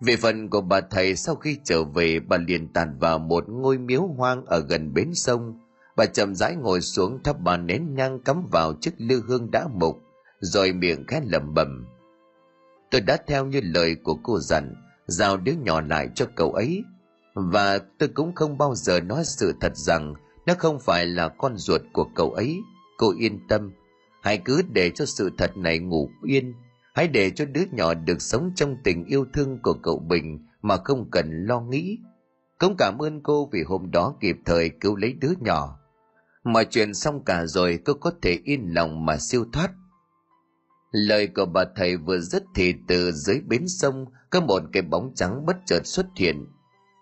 Về phần của bà thầy, sau khi trở về, bà liền tàn vào một ngôi miếu hoang ở gần bến sông. Bà chậm rãi ngồi xuống thắp bà nén nhang cắm vào chiếc lư hương đã mục, rồi miệng khẽ lẩm bẩm. Tôi đã theo như lời của cô dặn, giao đứa nhỏ lại cho cậu ấy. Và tôi cũng không bao giờ nói sự thật rằng nó không phải là con ruột của cậu ấy. Cô yên tâm. Hãy cứ để cho sự thật này ngủ yên. Hãy để cho đứa nhỏ được sống trong tình yêu thương của cậu bình mà không cần lo nghĩ. Cũng cảm ơn cô vì hôm đó kịp thời cứu lấy đứa nhỏ. Mọi chuyện xong cả rồi, cô có thể yên lòng mà siêu thoát. Lời của bà thầy vừa dứt thì từ dưới bến sông, có một cái bóng trắng bất chợt xuất hiện.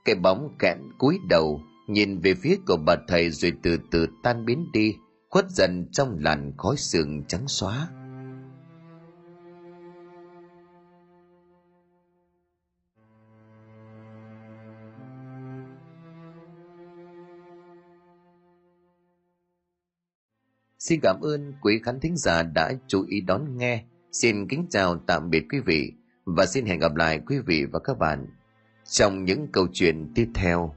Cái bóng kẹn cúi đầu nhìn về phía của bà thầy rồi từ từ tan biến đi, khuất dần trong làn khói sương trắng xóa Xin cảm ơn quý khán thính giả đã chú ý đón nghe. Xin kính chào tạm biệt quý vị và xin hẹn gặp lại quý vị và các bạn trong những câu chuyện tiếp theo.